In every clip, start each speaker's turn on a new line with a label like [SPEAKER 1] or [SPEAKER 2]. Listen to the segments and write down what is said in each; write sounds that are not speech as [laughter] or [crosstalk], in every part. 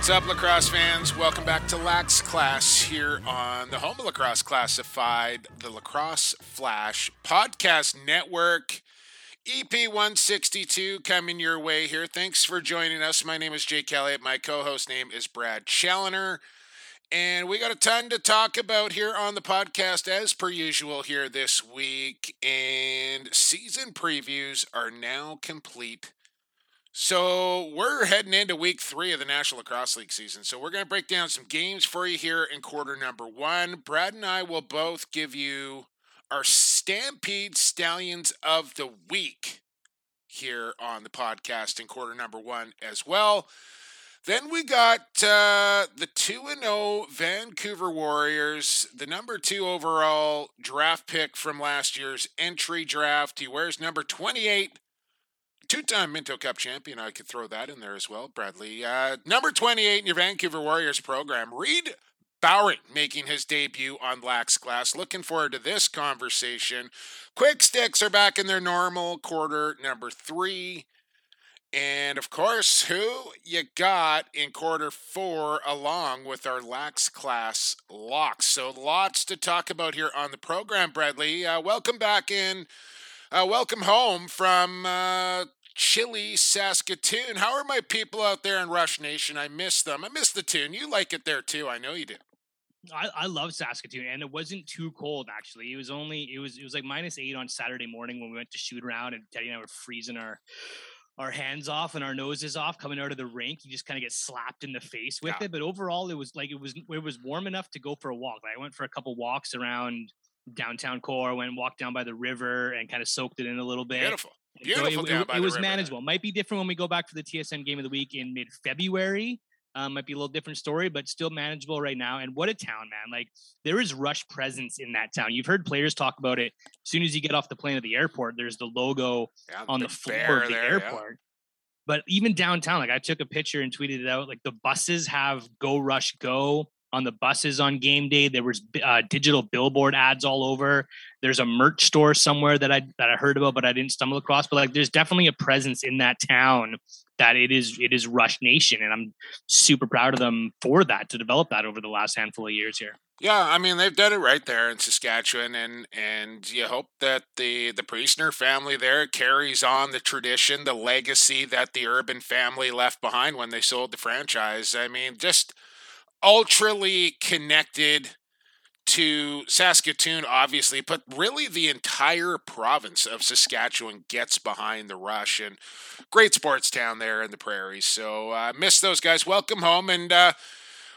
[SPEAKER 1] What's up, lacrosse fans? Welcome back to Lax Class here on the home of Lacrosse Classified, the Lacrosse Flash Podcast Network. EP 162 coming your way here. Thanks for joining us. My name is Jake Elliott. My co host name is Brad Challoner. And we got a ton to talk about here on the podcast, as per usual, here this week. And season previews are now complete so we're heading into week three of the National Lacrosse League season. So we're going to break down some games for you here in quarter number one. Brad and I will both give you our Stampede Stallions of the week here on the podcast in quarter number one as well. Then we got uh, the 2 0 Vancouver Warriors, the number two overall draft pick from last year's entry draft. He wears number 28 two-time Minto Cup champion. I could throw that in there as well, Bradley. Uh, number 28 in your Vancouver Warriors program, Reid Bowering making his debut on Lax Class. Looking forward to this conversation. Quick sticks are back in their normal quarter number three. And of course, who you got in quarter four along with our Lax Class locks. So lots to talk about here on the program, Bradley. Uh, welcome back in. Uh, welcome home from uh, chilly Saskatoon. How are my people out there in Rush Nation? I miss them. I miss the tune. You like it there too. I know you do.
[SPEAKER 2] I, I love Saskatoon, and it wasn't too cold actually. It was only it was it was like minus eight on Saturday morning when we went to shoot around, and Teddy and I were freezing our our hands off and our noses off coming out of the rink. You just kind of get slapped in the face with yeah. it. But overall, it was like it was it was warm enough to go for a walk. Like I went for a couple walks around downtown core, went and walked down by the river and kind of soaked it in a little bit.
[SPEAKER 1] Beautiful. Beautiful.
[SPEAKER 2] So it, it, it was manageable. Might be different when we go back for the TSN game of the week in mid February. Um, might be a little different story, but still manageable right now. And what a town, man! Like there is rush presence in that town. You've heard players talk about it. As soon as you get off the plane at the airport, there's the logo yeah, on the, the floor of the there, airport. Yeah. But even downtown, like I took a picture and tweeted it out. Like the buses have "Go Rush Go" on the buses on game day. There was uh, digital billboard ads all over. There's a merch store somewhere that I that I heard about, but I didn't stumble across. But like, there's definitely a presence in that town that it is it is Rush Nation, and I'm super proud of them for that to develop that over the last handful of years here.
[SPEAKER 1] Yeah, I mean they've done it right there in Saskatchewan, and and you hope that the the Priestner family there carries on the tradition, the legacy that the Urban family left behind when they sold the franchise. I mean, just ultrally connected to Saskatoon, obviously, but really the entire province of Saskatchewan gets behind the rush and great sports town there in the prairies. So uh, miss those guys. Welcome home, and uh,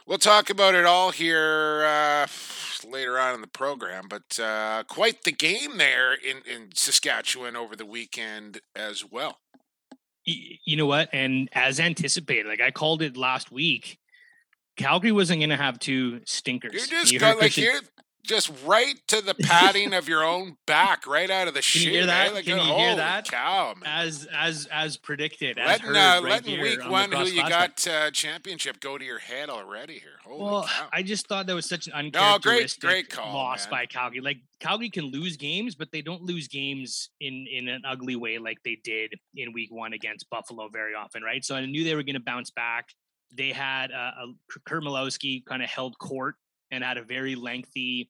[SPEAKER 1] we'll talk about it all here uh, later on in the program. But uh, quite the game there in, in Saskatchewan over the weekend as well.
[SPEAKER 2] You know what? And as anticipated, like I called it last week Calgary wasn't going to have two stinkers.
[SPEAKER 1] You just you got like you're just right to the padding of your own back, right out of the shit.
[SPEAKER 2] Can
[SPEAKER 1] You
[SPEAKER 2] hear that?
[SPEAKER 1] Like,
[SPEAKER 2] Can you hear that?
[SPEAKER 1] Cow,
[SPEAKER 2] man. As as as predicted. As
[SPEAKER 1] letting uh, right letting week one who you got uh, championship go to your head already here. Holy well, cow.
[SPEAKER 2] I just thought that was such an uncharacteristic
[SPEAKER 1] no, great, great call,
[SPEAKER 2] loss
[SPEAKER 1] man.
[SPEAKER 2] by Calgary. Like Calgary can lose games, but they don't lose games in in an ugly way like they did in week one against Buffalo very often, right? So I knew they were going to bounce back they had uh, a Curt Malawsky kind of held court and had a very lengthy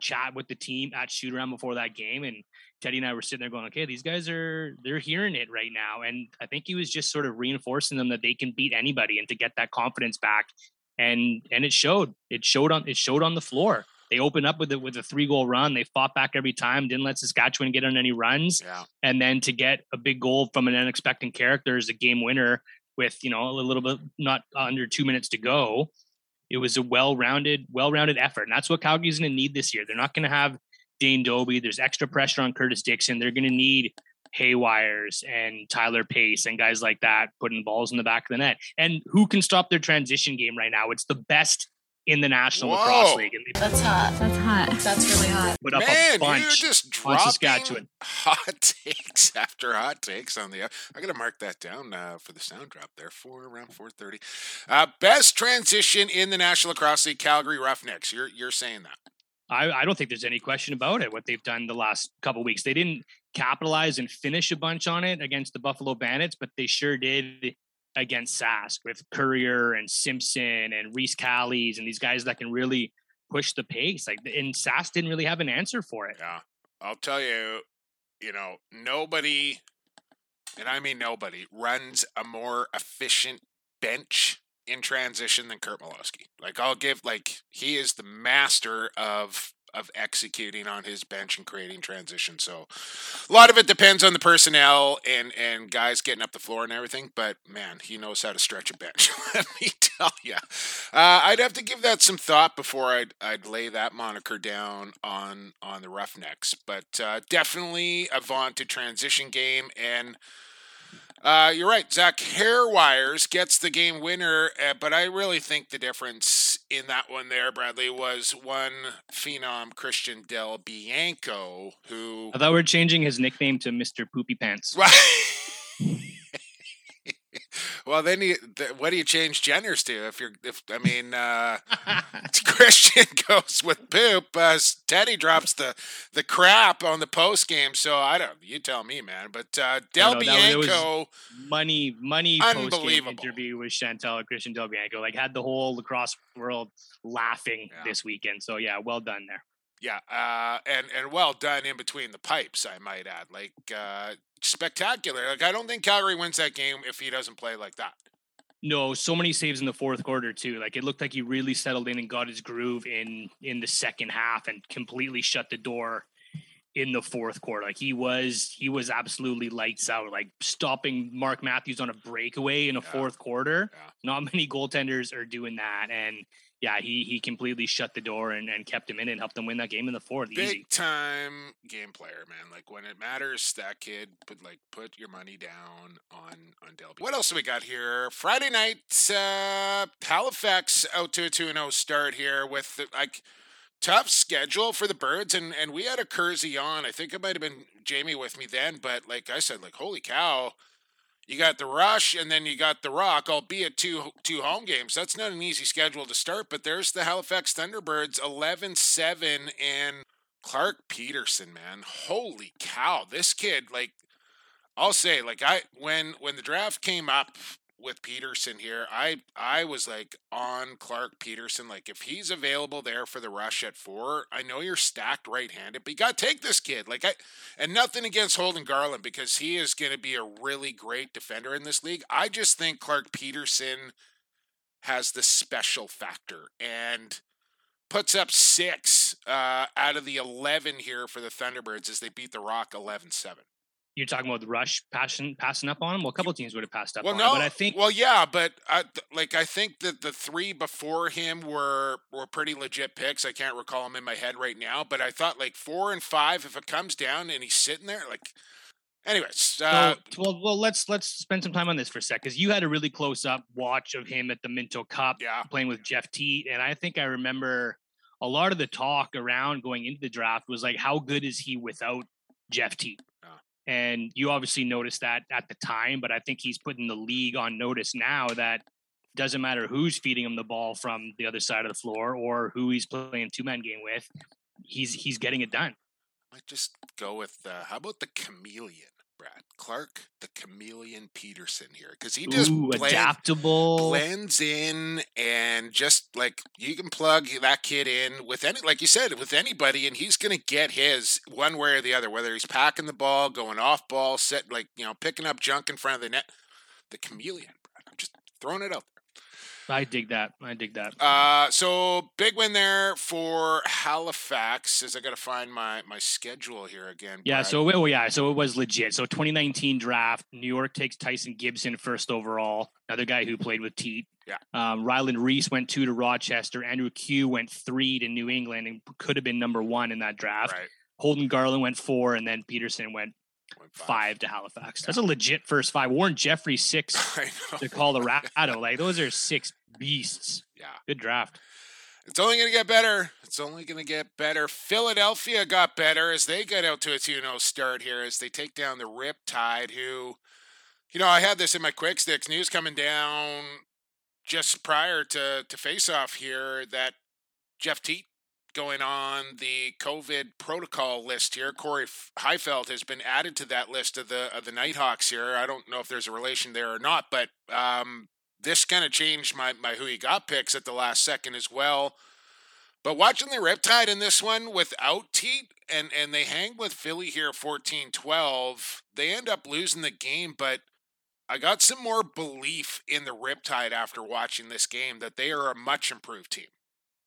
[SPEAKER 2] chat with the team at shoot around before that game. And Teddy and I were sitting there going, okay, these guys are, they're hearing it right now. And I think he was just sort of reinforcing them that they can beat anybody and to get that confidence back. And, and it showed, it showed on, it showed on the floor. They opened up with it with a three goal run. They fought back every time, didn't let Saskatchewan get on any runs.
[SPEAKER 1] Yeah.
[SPEAKER 2] And then to get a big goal from an unexpected character as a game winner with you know a little bit not under two minutes to go. It was a well-rounded, well-rounded effort, and that's what Calgary's going to need this year. They're not going to have Dane Dobbie. There's extra pressure on Curtis Dickson. They're going to need Herreweyers and Tyler Pace and guys like that putting balls in the back of the net. And who can stop their transition game right now? It's the best in the National Lacrosse League. And they
[SPEAKER 3] That's hot.
[SPEAKER 4] That's hot.
[SPEAKER 3] That's really hot.
[SPEAKER 2] put up
[SPEAKER 1] Man,
[SPEAKER 2] a bunch.
[SPEAKER 1] you're just
[SPEAKER 2] on
[SPEAKER 1] dropping
[SPEAKER 2] Saskatchewan.
[SPEAKER 1] hot [laughs] takes after hot takes on the. I gotta mark that down uh, for the sound drop there for around 4:30. Uh, best transition in the National Lacrosse League, Calgary Roughnecks. You're you're saying that?
[SPEAKER 2] I, I don't think there's any question about it. What they've done the last couple weeks, they didn't capitalize and finish a bunch on it against the Buffalo Bandits, but they sure did against Sask with Currier and Simpson and Reece Callies and these guys that can really push the pace. Like, and Sask didn't really have an answer for it.
[SPEAKER 1] Yeah, I'll tell you. You know, nobody, and I mean nobody, runs a more efficient bench in transition than Curt Malawsky. Like I'll give like he is the master of of executing on his bench and creating transition. So a lot of it depends on the personnel and and guys getting up the floor and everything. But man, he knows how to stretch a bench. [laughs] Let me tell you, uh, I'd have to give that some thought before I'd I'd lay that moniker down on on the Roughnecks. But uh, definitely a vaunted transition game and. Uh, you're right. Zach Herreweyers gets the game winner, uh, but I really think the difference in that one there, Bradley, was one phenom Christian Del Bianco, who
[SPEAKER 2] I thought we are changing his nickname to Mr. Poopy Pants. [laughs]
[SPEAKER 1] Right. Well, then you, th- what do you change genders to? If you're, if I mean, uh, [laughs] [laughs] Christian goes with poop, uh, Teddy drops the the crap on the post game. So I don't. You tell me, man. But uh, Del
[SPEAKER 2] know, that was- it
[SPEAKER 1] Bianco,
[SPEAKER 2] money, money
[SPEAKER 1] Unbelievable.
[SPEAKER 2] interview with Chantel Christian Del Bianco. Like had the whole lacrosse world laughing
[SPEAKER 1] Yeah.
[SPEAKER 2] this weekend. So yeah, well done there.
[SPEAKER 1] Yeah, uh, and and well done in between the pipes. I might add, like uh, spectacular. Like I don't think Calgary wins that game if he doesn't play like that.
[SPEAKER 2] No, so many saves in the fourth quarter too. Like it looked like he really settled in and got his groove in in the second half and completely shut the door in the fourth quarter. Like he was he was absolutely lights out. Like stopping Mark Matthews on a breakaway in a
[SPEAKER 1] Yeah.
[SPEAKER 2] fourth quarter.
[SPEAKER 1] Yeah.
[SPEAKER 2] Not [laughs] many goaltenders are doing that. And yeah, he he completely shut the door and, and kept him in and helped them win that game in the fourth.
[SPEAKER 1] big
[SPEAKER 2] Easy.
[SPEAKER 1] time game player, man. Like when it matters, that kid put like put your money down on on Delby. What else we got here? Friday night, uh, Halifax out to a two and zero start here with the, like tough schedule for the birds, and and we had a Kersey on. I think it might have been Jamie with me then, but like I said, like holy cow. You got the rush, and then you got the rock, albeit two two home games. That's not an easy schedule to start, but there's the Halifax Thunderbirds, 11-7, and Clark Peterson, man, holy cow! This kid, like, I'll say, like, I when when the draft came up with Peterson here, I I was like on Clark Peterson. Like, if he's available there for the rush at four, I know you're stacked right-handed, but you got to take this kid. Like, I and nothing against Holden Garland because he is going to be a really great defender in this league. I just think Clark Peterson has the special factor and puts up six uh, out of the 11 here for the Thunderbirds as they beat the Rock 11 7.
[SPEAKER 2] You're talking about the rush passing passing up on him. Well, a couple teams would have passed up
[SPEAKER 1] Well,
[SPEAKER 2] on
[SPEAKER 1] no,
[SPEAKER 2] him, but I think
[SPEAKER 1] well, yeah, but I, th- like I think that the three before him were were pretty legit picks. I can't recall them in my head right now, but I thought like four and five, if it comes down and he's sitting there, like, anyways, uh,
[SPEAKER 2] So, well, well, let's let's spend some time on this for a sec because you had a really close up watch of him at the Minto Cup
[SPEAKER 1] yeah,
[SPEAKER 2] playing with Jeff Teat, and I think I remember a lot of the talk around going into the draft was like, how good is he without Jeff Teat? And you obviously noticed that at the time, but I think he's putting the league on notice now that doesn't matter who's feeding him the ball from the other side of the floor or who he's playing two man game with, he's he's getting it done.
[SPEAKER 1] might just go with uh, how about the chameleon, Brad Clark, the chameleon Peterson here, because he just
[SPEAKER 2] Ooh,
[SPEAKER 1] blend-
[SPEAKER 2] adaptable.
[SPEAKER 1] blends in and just like you can plug that kid in with any like you said with anybody and he's going to get his one way or the other whether he's packing the ball going off ball set like you know picking up junk in front of the net the chameleon Brad. i'm just throwing it out
[SPEAKER 2] I dig that. I dig that.
[SPEAKER 1] uh so big win there for halifax as i got to find my my schedule here again
[SPEAKER 2] Yeah,
[SPEAKER 1] Brad.
[SPEAKER 2] so well, yeah, so it was legit. So 2019 draft, New York takes Tyson Gibson first overall, another guy who played with Teat.
[SPEAKER 1] Yeah.
[SPEAKER 2] Um, Ryland Rees went two to Rochester. Andrew Kew went three to New England and could have been number one in that draft.
[SPEAKER 1] right
[SPEAKER 2] Holden Garland went four, and then Peterson went Five to Halifax. That's a legit first five. Warren Jeffrey six [laughs] to Colorado. like those are six beasts.
[SPEAKER 1] yeah
[SPEAKER 2] Good draft.
[SPEAKER 1] It's only going to get better. It's only going to get better. Philadelphia got better as they get out to a 2 0 start here as they take down the Riptide, who, you know, I had this in my quick sticks news coming down just prior to, to face off here that Jeff Teat going on the COVID protocol list here. Corey Heifeld has been added to that list of the of the Nighthawks here. I don't know if there's a relation there or not, but um, this kind of changed my, my who he got picks at the last second as well. But watching the Riptide in this one without Teat and, and they hang with Philly here 14 12, they end up losing the game. But I got some more belief in the Riptide after watching this game that they are a much improved team.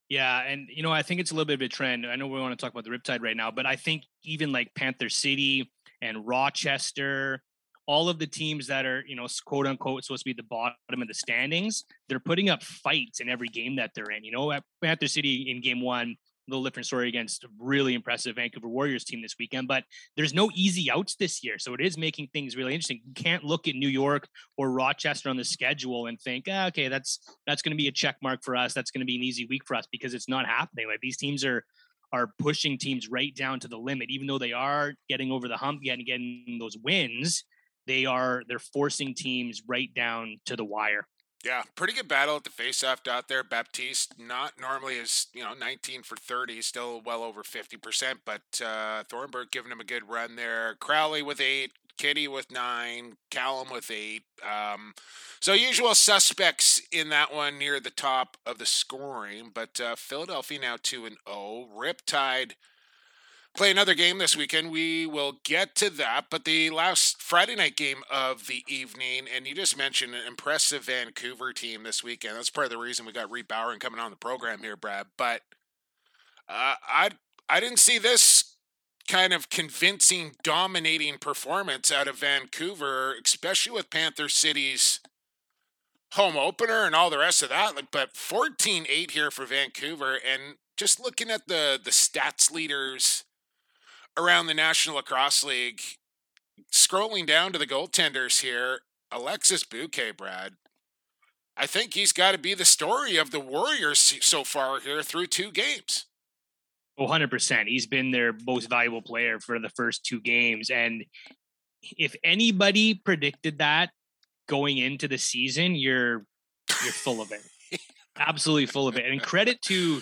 [SPEAKER 2] Yeah, and you know, I think it's a little bit of a trend. I know we want to talk about the Riptide right now, but I think even like Panther City and Rochester all of the teams that are, you know, quote unquote, supposed to be the bottom of the standings, they're putting up fights in every game that they're in. You know, at Panther City in game one, little different story against a really impressive Vancouver Warriors team this weekend, but there's no easy outs this year. So it is making things really interesting. You can't look at New York or Rochester on the schedule and think, ah, okay, that's that's going to be a check mark for us. That's going to be an easy week for us because it's not happening. Like these teams are are pushing teams right down to the limit, even though they are getting over the hump, getting getting those wins they are they're forcing teams right down to the wire.
[SPEAKER 1] Yeah, pretty good battle at the faceoff out there. Baptiste not normally is you know 19 for 30, still well over 50 percent, but uh, Thornburg giving him a good run there. Crowley with eight, Kitty with nine, Callum with eight. Um, so usual suspects in that one near the top of the scoring, but uh, Philadelphia now two and zero. Oh. Riptide play another game this weekend. We will get to that. But the last Friday night game of the evening, and you just mentioned an impressive Vancouver team this weekend. That's part of the reason we got Reid Bowering coming on the program here, Brad. But uh, I I didn't see this kind of convincing, dominating performance out of Vancouver, especially with Panther City's home opener and all the rest of that. But 14-8 here for Vancouver, and just looking at the the stats leaders around the National Lacrosse League, scrolling down to the goaltenders here, Alexis Buque, Brad. I think he's got to be the story of the Warriors so far here through two games.
[SPEAKER 2] 100%. He's been their most valuable player for the first two games. And if anybody predicted that going into the season, you're you're full of it. [laughs] Absolutely full of it. And credit to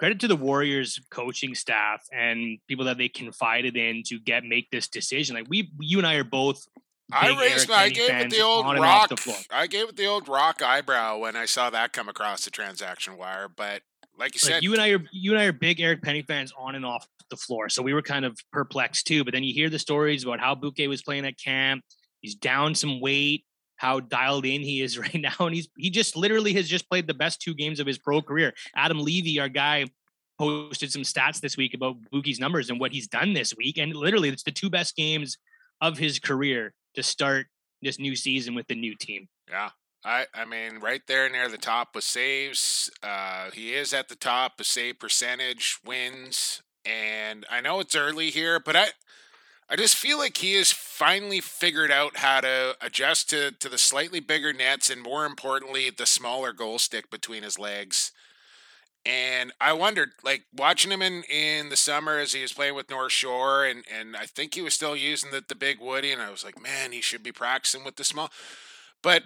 [SPEAKER 2] credit to the Warriors coaching staff and people that they confided in to get make this decision. Like we, you and I are both.
[SPEAKER 1] I raised my, I gave it the old rock. The I gave it the old rock eyebrow when I saw that come across the transaction wire. But like you like said,
[SPEAKER 2] you and I are you and I are big Eric Penney fans on and off the floor, so we were kind of perplexed too. But then you hear the stories about how Buque was playing at camp. He's down some weight how dialed in he is [laughs] right now. And he's he just literally has just played the best two games of his pro career. Adam Levy, our guy, posted some stats this week about Bookie's numbers and what he's done this week. And literally it's the two best games of his career to start this new season with the new team.
[SPEAKER 1] Yeah. I, I mean, right there near the top with saves. Uh, he is at the top of save percentage, wins, and I know it's early here, but I, I just feel like he has finally figured out how to adjust to, to the slightly bigger nets and more importantly, the smaller goal stick between his legs. And I wondered, like watching him in, in the summer as he was playing with North Shore, and, and I think he was still using the, the big woody, and I was like, man, he should be practicing with the small. But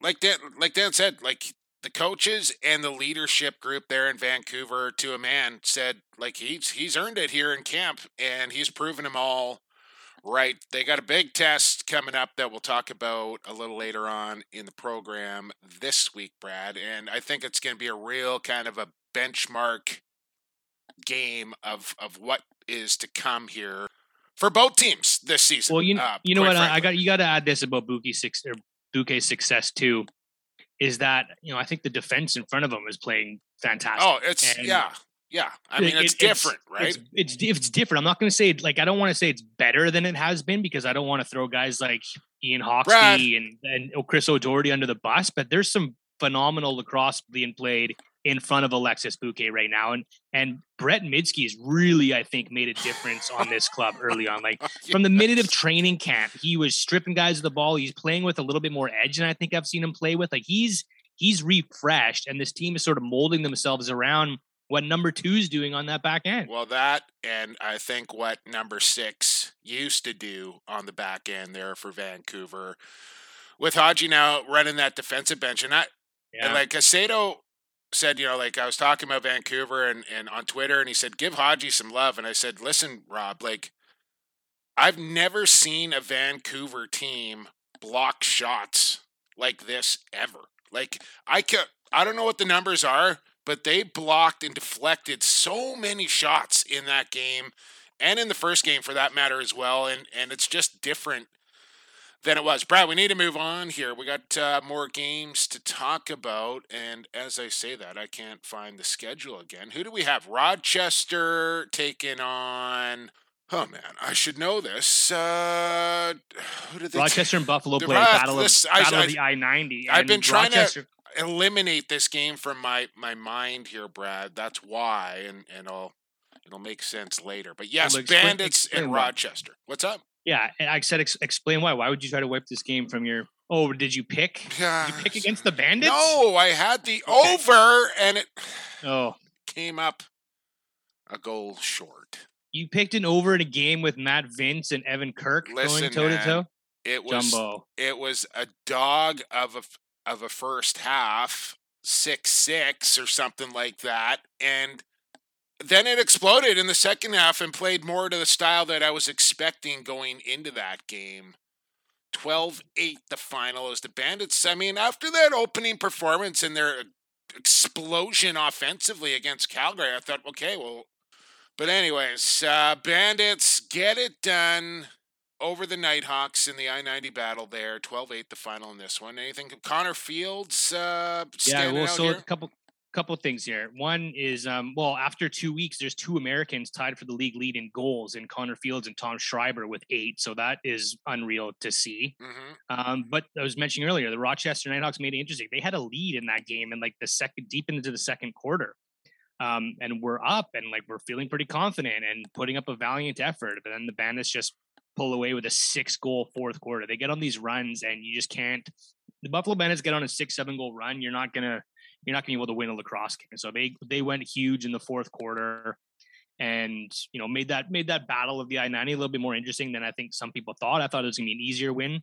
[SPEAKER 1] like Dan, like Dan said, like the coaches and the leadership group there in Vancouver, to a man, said like he's he's earned it here in camp, and he's proven them all right. They got a big test coming up that we'll talk about a little later on in the program this week, Brad. And I think it's going to be a real kind of a benchmark game of of what is to come here for both teams this season.
[SPEAKER 2] Well, you, uh, you know what frankly. I got you got to add this about Buki six or Buque's success too is that you know I think the defense in front of him is playing fantastic.
[SPEAKER 1] Oh, it's and yeah. Yeah, I mean it's it, different,
[SPEAKER 2] it's,
[SPEAKER 1] right?
[SPEAKER 2] It's, it's, it's different. I'm not going to say like I don't want to say it's better than it has been because I don't want to throw guys like Ian Hawksbee and and Chris O'Doherty under the bus. But there's some phenomenal lacrosse being played in front of Alexis Buque right now. And and Brett has really, I think, made a difference on this club early on. Like yes. [laughs] Oh, from the minute of training camp, he was stripping guys of the ball. He's playing with a little bit more edge and I think I've seen him play with. Like he's he's refreshed, and this team is sort of molding themselves around what number two is doing on that back end.
[SPEAKER 1] Well, that and I think what number six used to do on the back end there for Vancouver, with Haji now running that defensive bench, and I
[SPEAKER 2] Yeah.
[SPEAKER 1] and like Casado said, you know, like I was talking about Vancouver and and on Twitter, and he said give Haji some love, and I said, listen, Rob, like I've never seen a Vancouver team block shots like this ever. Like I can I don't know what the numbers are, but they blocked and deflected so many shots in that game and in the first game for that matter as well and and it's just different than it was. Brad, we need to move on here. We got uh, more games to talk about and as I say that, I can't find the schedule again. Who do we have? Rochester taking on Oh man, I should know this. Uh, who did they
[SPEAKER 2] Rochester and [laughs] Buffalo
[SPEAKER 1] The
[SPEAKER 2] played
[SPEAKER 1] Rock-
[SPEAKER 2] battle,
[SPEAKER 1] this-
[SPEAKER 2] of,
[SPEAKER 1] I-
[SPEAKER 2] battle
[SPEAKER 1] I-
[SPEAKER 2] of the I ninety.
[SPEAKER 1] I've been trying to-
[SPEAKER 2] Rochester,
[SPEAKER 1] eliminate this game from my my mind here, Brad. That's why, and and I'll it'll make sense later. But yes,
[SPEAKER 2] Well, explain-
[SPEAKER 1] Bandits
[SPEAKER 2] explain
[SPEAKER 1] and
[SPEAKER 2] why.
[SPEAKER 1] Rochester. What's up?
[SPEAKER 2] Yeah, and I said ex- explain why. Why would you try to wipe this game from your? Oh, did you pick? Did you pick [sighs] against the Bandits?
[SPEAKER 1] No, I had the
[SPEAKER 2] Okay.
[SPEAKER 1] over, and it
[SPEAKER 2] Oh,
[SPEAKER 1] came up a goal short.
[SPEAKER 2] you picked an over in a game with Matt Vinc and Evan Kirk
[SPEAKER 1] Listen,
[SPEAKER 2] going toe to toe.
[SPEAKER 1] It was
[SPEAKER 2] Jumbo.
[SPEAKER 1] it was a dog of a of a first half, six six or something like that, and then it exploded in the second half and played more to the style that I was expecting going into that game. 12-8 the final as the Bandits. I mean, after that opening performance and their explosion offensively against Calgary, I thought, okay, well, but anyways, uh, Bandits get it done over the Nighthawks in the I 90 battle there. 12 8 the final in this one. Anything? Connor Fields uh,
[SPEAKER 2] Yeah, well, so
[SPEAKER 1] here?
[SPEAKER 2] a couple couple things here. One is, um, well, after two weeks, there's two Americans tied for the league lead in goals in Connor Fields and Tom Schreiber with eight. So that is unreal to see.
[SPEAKER 1] hmm
[SPEAKER 2] Um, but I was mentioning earlier, the Rochester Nighthawks made it interesting. They had a lead in that game and like the second, deep into the second quarter. Um, and we're up and like we're feeling pretty confident and putting up a valiant effort. But then the Bandits just pull away with a six goal fourth quarter. They get on these runs and you just can't. The Buffalo Bandits get on a six, seven goal run. You're not gonna, you're not gonna be able to win a lacrosse game. So they they went huge in the fourth quarter and you know made that made that battle of the I ninety a little bit more interesting than I think some people thought. I thought it was gonna be an easier win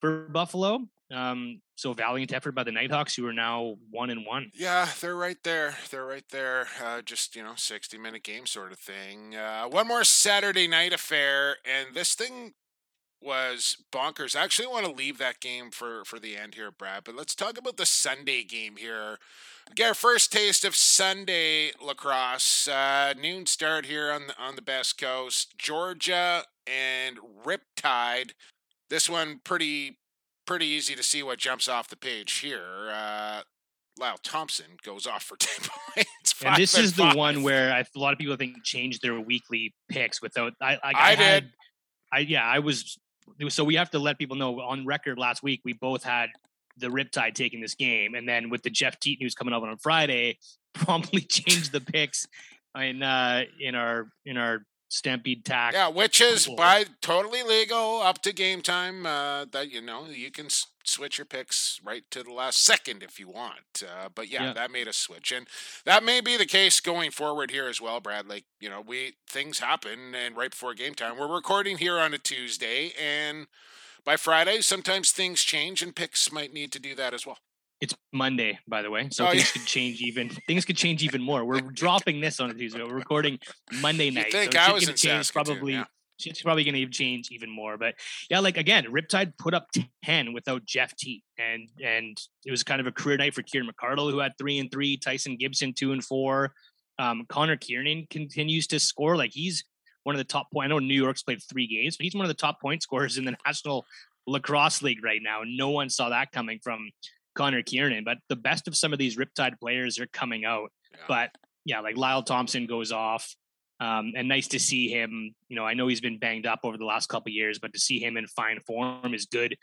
[SPEAKER 2] for Buffalo. Um, so valiant effort by the Nighthawks, who are now one and one.
[SPEAKER 1] Yeah, they're right there. They're right there. Uh, just, you know, 60 minute game sort of thing. Uh, one more Saturday night affair, and this thing was bonkers. I actually want to leave that game for, for the end here, Brad, but let's talk about the Sunday game here. Get our first taste of Sunday lacrosse. Uh, noon start here on the, on the Best Coast. Georgia and Riptide. This one pretty pretty easy to see what jumps off the page here. Uh, Lyle Thompson goes off for [laughs] ten points.
[SPEAKER 2] And this
[SPEAKER 1] five
[SPEAKER 2] is the
[SPEAKER 1] five.
[SPEAKER 2] one where I, a lot of people think changed their weekly picks without. I I,
[SPEAKER 1] I
[SPEAKER 2] had-
[SPEAKER 1] did.
[SPEAKER 2] I yeah, I was. So we have to let people know on record. Last week we both had the Riptide taking this game, and then with the Jeff Teat news coming up on Friday, [laughs] promptly changed the picks in uh in our in our Stampede tack.
[SPEAKER 1] Yeah, which is
[SPEAKER 2] Cool.
[SPEAKER 1] by totally legal up to game time. Uh, that you know you can s- switch your picks right to the last second if you want. Uh, but yeah,
[SPEAKER 2] Yeah.
[SPEAKER 1] that made a switch, and that may be the case going forward here as well, Brad. Like you know, we things happen, and right before game time, we're recording here on a Tuesday, and by Friday, sometimes things change, and picks might need to do that as well.
[SPEAKER 2] It's Monday, by the way, so
[SPEAKER 1] Oh,
[SPEAKER 2] things
[SPEAKER 1] yeah.
[SPEAKER 2] could change even. Things could change even more. We're dropping this on a Tuesday. We're recording Monday [laughs]
[SPEAKER 1] You
[SPEAKER 2] night.
[SPEAKER 1] think
[SPEAKER 2] so
[SPEAKER 1] I was in
[SPEAKER 2] change probably.
[SPEAKER 1] yeah.
[SPEAKER 2] Shit's probably going to change even more. But yeah, like again, Riptide put up ten without Jeff Teat, and and it was kind of a career night for Kieran McArdle, who had three and three. Tyson Gibson two and four. Um, Connor Kearnan continues to score. Like he's one of the top point. I know New York's played three games, but he's one of the top point scorers in the [laughs] National Lacrosse League right now. No one saw that coming from Connor Kearnan. But the best of some of these Riptide players are coming out.
[SPEAKER 1] Yeah.
[SPEAKER 2] But yeah, like Lyle Thompson goes off. Um, and nice to see him. You know, I know he's been banged up over the last couple of years, but to see him in fine form is good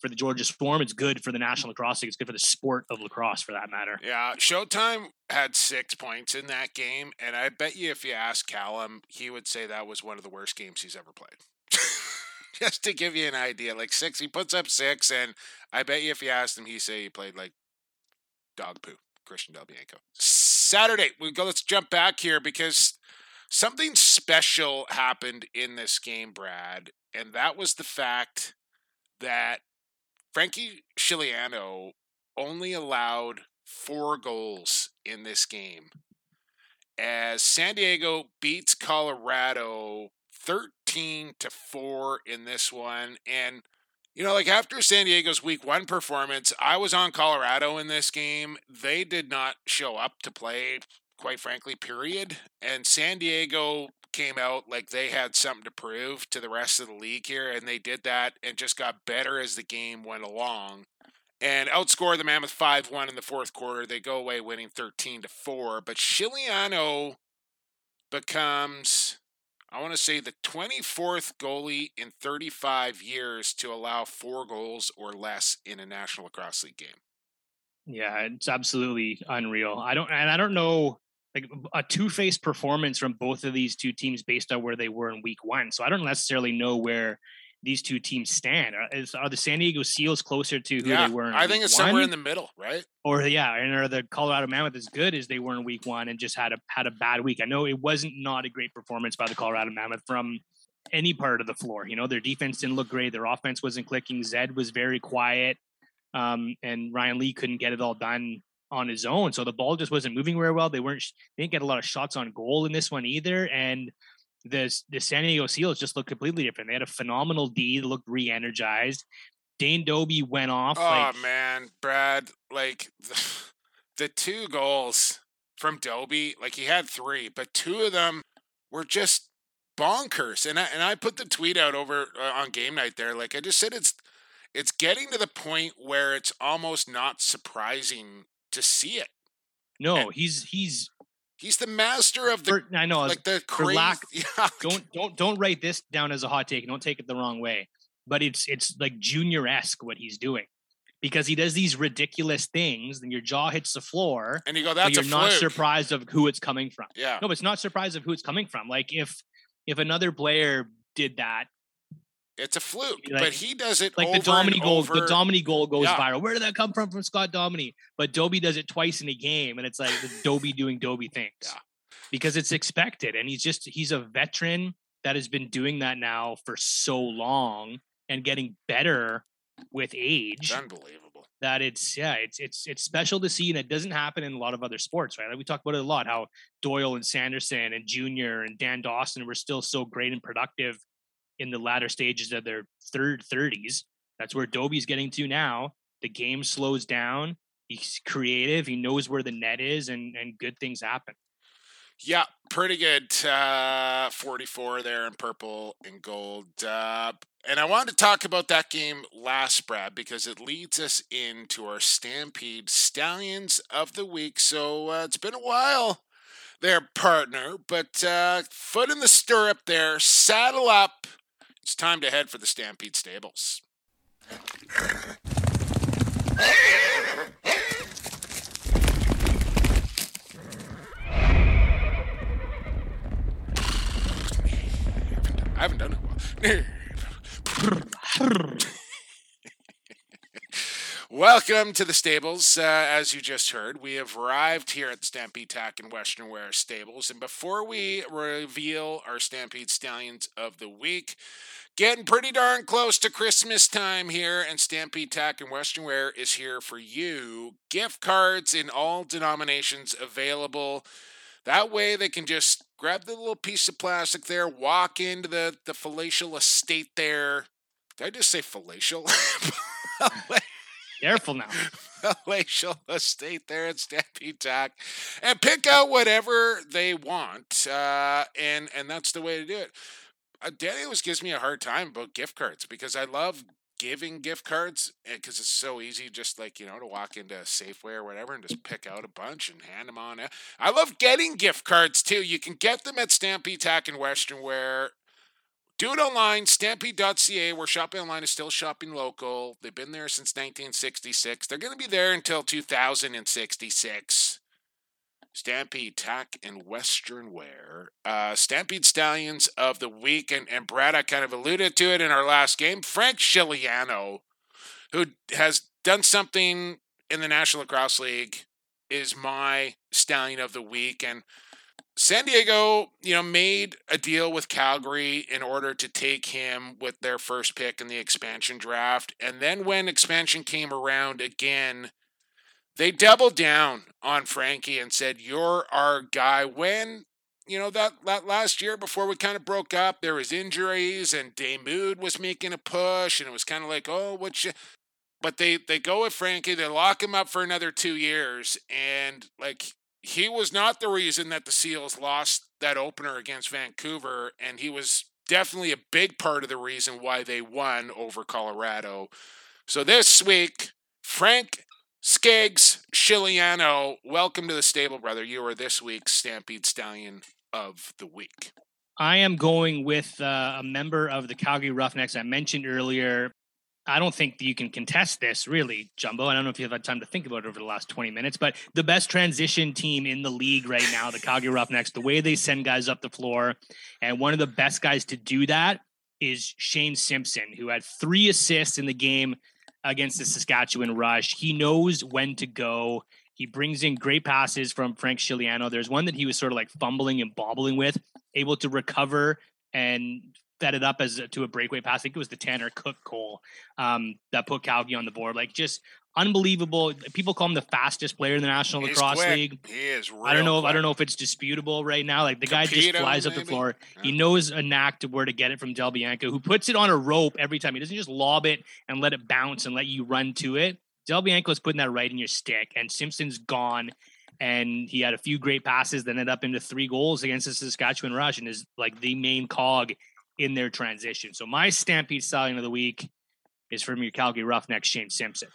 [SPEAKER 2] for the Georgia Swarm. It's good for the National Lacrosse League. It's good for the sport of lacrosse, for that matter.
[SPEAKER 1] Yeah, Showtime had six points in that game, and I bet you if you ask Callum, he would say that was one of the worst games he's ever played. Just to give you an idea, like six, he puts up six, and I bet you if you asked him, he'd say he played like dog poo. Christian Del Bianco. Saturday, we go. Let's jump back here because something special happened in this game, Brad, and that was the fact that Frankie Scigliano only allowed four goals in this game as San Diego beats Colorado 13 to 4 in this one and you know like after San Diego's week 1 performance I was on Colorado in this game they did not show up to play quite frankly period and San Diego came out like they had something to prove to the rest of the league here and they did that and just got better as the game went along and outscore the Mammoth 5-1 in the fourth quarter. They go away winning 13 to 4, but Scigliano becomes I want to say the 24th goalie in 35 years to allow 4 goals or less in a National Lacrosse League game.
[SPEAKER 2] Yeah, it's absolutely unreal. I don't and I don't know like a two-faced performance from both of these two teams based on where they were in week 1. So I don't necessarily know where these two teams stand? Are, is, are the San Diego Seals closer to who
[SPEAKER 1] yeah,
[SPEAKER 2] they were?
[SPEAKER 1] I think it's
[SPEAKER 2] one?
[SPEAKER 1] somewhere in the middle, right?
[SPEAKER 2] Or yeah, and are the Colorado Mammoth as good as they were in Week One and just had a had a bad week? I know it wasn't not a great performance by the Colorado Mammoth from any part of the floor. You know, their defense didn't look great, their offense wasn't clicking. Zed was very quiet, um, and Ryan Lee couldn't get it all done on his own. So the ball just wasn't moving very well. They weren't they didn't get a lot of shots on goal in this one either, and the the San Diego Seals just looked completely different. They had a phenomenal D, looked re-energized. Dane Dobbie went off.
[SPEAKER 1] Oh
[SPEAKER 2] like,
[SPEAKER 1] man, Brad, like the, [sighs] the two goals from Dobbie, like he had three, but two of them were just bonkers. And I and I put the tweet out over uh, on game night there. Like I just said, it's it's getting to the point where it's almost not surprising to see it.
[SPEAKER 2] No,
[SPEAKER 1] and,
[SPEAKER 2] he's he's
[SPEAKER 1] He's the master of the.
[SPEAKER 2] For, I know,
[SPEAKER 1] like the crazy. Lack, [laughs]
[SPEAKER 2] yeah. Don't don't don't write this down as a hot take. Don't take it the wrong way. But it's it's like junior esque what he's doing, because he does these ridiculous things. and your jaw hits the floor,
[SPEAKER 1] and you go, "That's
[SPEAKER 2] you're not surprised of who it's coming from."
[SPEAKER 1] Yeah.
[SPEAKER 2] No, but it's not surprised of who it's coming from. Like if if another player did that,
[SPEAKER 1] it's a fluke, like, but he does it
[SPEAKER 2] like the Dominey goal.
[SPEAKER 1] Over.
[SPEAKER 2] The Dominey goal goes
[SPEAKER 1] yeah.
[SPEAKER 2] viral. Where did that come from? From Scott Dominey. But Dobbie does it twice in a game, and it's like the Dobbie doing Dobbie things.
[SPEAKER 1] Yeah
[SPEAKER 2] because it's expected. And he's just, he's a veteran that has been doing that now for so long and getting better with age.
[SPEAKER 1] It's unbelievable.
[SPEAKER 2] That it's yeah, it's it's it's special to see, and it doesn't happen in a lot of other sports, right? Like we talk about it a lot, how Doyle and Sanderson and Junior and Dan Dawson were still so great and productive in the latter stages of their third thirties. That's where Dobbie's getting to now. The game slows down. He's creative. He knows where the net is, and and good things happen.
[SPEAKER 1] Yeah, pretty good. Uh, 44 there in purple and gold. Uh, and I wanted to talk about that game last, Brad, because it leads us into our Stampede Stallions of the Week. So uh, it's been a while there, partner, but uh, foot in the stirrup there, saddle up. It's time to head for the Stampede Stables. I haven't done it well. [laughs] Welcome to the stables. Uh, as you just heard, we have arrived here at the Stampede Tack and Western Wear Stables. And before we reveal our Stampede Stallions of the week, getting pretty darn close to Christmas time here, and Stampede Tack and Western Wear is here for you. Gift cards in all denominations available. That way they can just grab the little piece of plastic there, walk into the, the palatial estate there. Did I just say palatial? [laughs]
[SPEAKER 2] Careful now. [laughs]
[SPEAKER 1] palatial estate there at Stampede Tack and pick out whatever they want. Uh, and, and that's the way to do it. Uh, Danny always gives me a hard time about gift cards because I love giving gift cards because it's so easy just like you know to walk into safeway or whatever and just pick out a bunch and hand them on i love getting gift cards too you can get them at stampede tack and western wear do it online stampede.ca where shopping online is still shopping local they've been there since 1966 they're going to be there until 2066 Stampede Tack and Western Wear. Uh, Stampede Stallions of the week, and, and Brad, I kind of alluded to it in our last game. Frank Scigliano, who has done something in the National Lacrosse League is my stallion of the week. And San Diego, you know, made a deal with Calgary in order to take him with their first pick in the expansion draft. And then when expansion came around again, they doubled down on Frankie and said, You're our guy. When, you know, that, that last year before we kind of broke up, there was injuries and Damude was making a push and it was kind of like, oh, what you but they they go with Frankie, they lock him up for another two years, and like he was not the reason that the Seals lost that opener against Vancouver, and he was definitely a big part of the reason why they won over Colorado. So this week, Frank Skeggs Scigliano, welcome to the stable, brother. You are this week's Stampede Stallion of the week.
[SPEAKER 2] I am going with uh, a member of the Calgary Roughnecks I mentioned earlier, I don't think you can contest this really, Jumbo. I don't know if you've had time to think about it over the last 20 minutes, but the best transition team in the league right now, the Calgary Roughnecks, the way they send guys up the floor, and one of the best guys to do that is Shane Simpson, who had three assists in the game against the Saskatchewan Rush. He knows when to go. He brings in great passes from Frank Scigliano. There's one that he was sort of like fumbling and bobbling with, able to recover and fed it up as a, to a breakaway pass. I think it was the Tanner Cook goal um, that put Calgary on the board. Like just unbelievable. People call him the fastest player in the National
[SPEAKER 1] He's
[SPEAKER 2] Lacrosse
[SPEAKER 1] quick.
[SPEAKER 2] League.
[SPEAKER 1] He is.
[SPEAKER 2] I don't know. If. I don't know if it's disputable right now. Like the guy just
[SPEAKER 1] Capito,
[SPEAKER 2] flies up the
[SPEAKER 1] maybe?
[SPEAKER 2] floor. He knows a knack to where to get it from Del Bianco, who puts it on a rope every time. He doesn't just lob it and let it bounce and let you run to it. Del Bianco is putting that right in your stick, and Simpson's gone. And he had a few great passes that ended up into three goals against the Saskatchewan Rush, and is like the main cog in their transition. So my Stampede Stallion of the week is from your Calgary Roughnecks, Shane Simpson.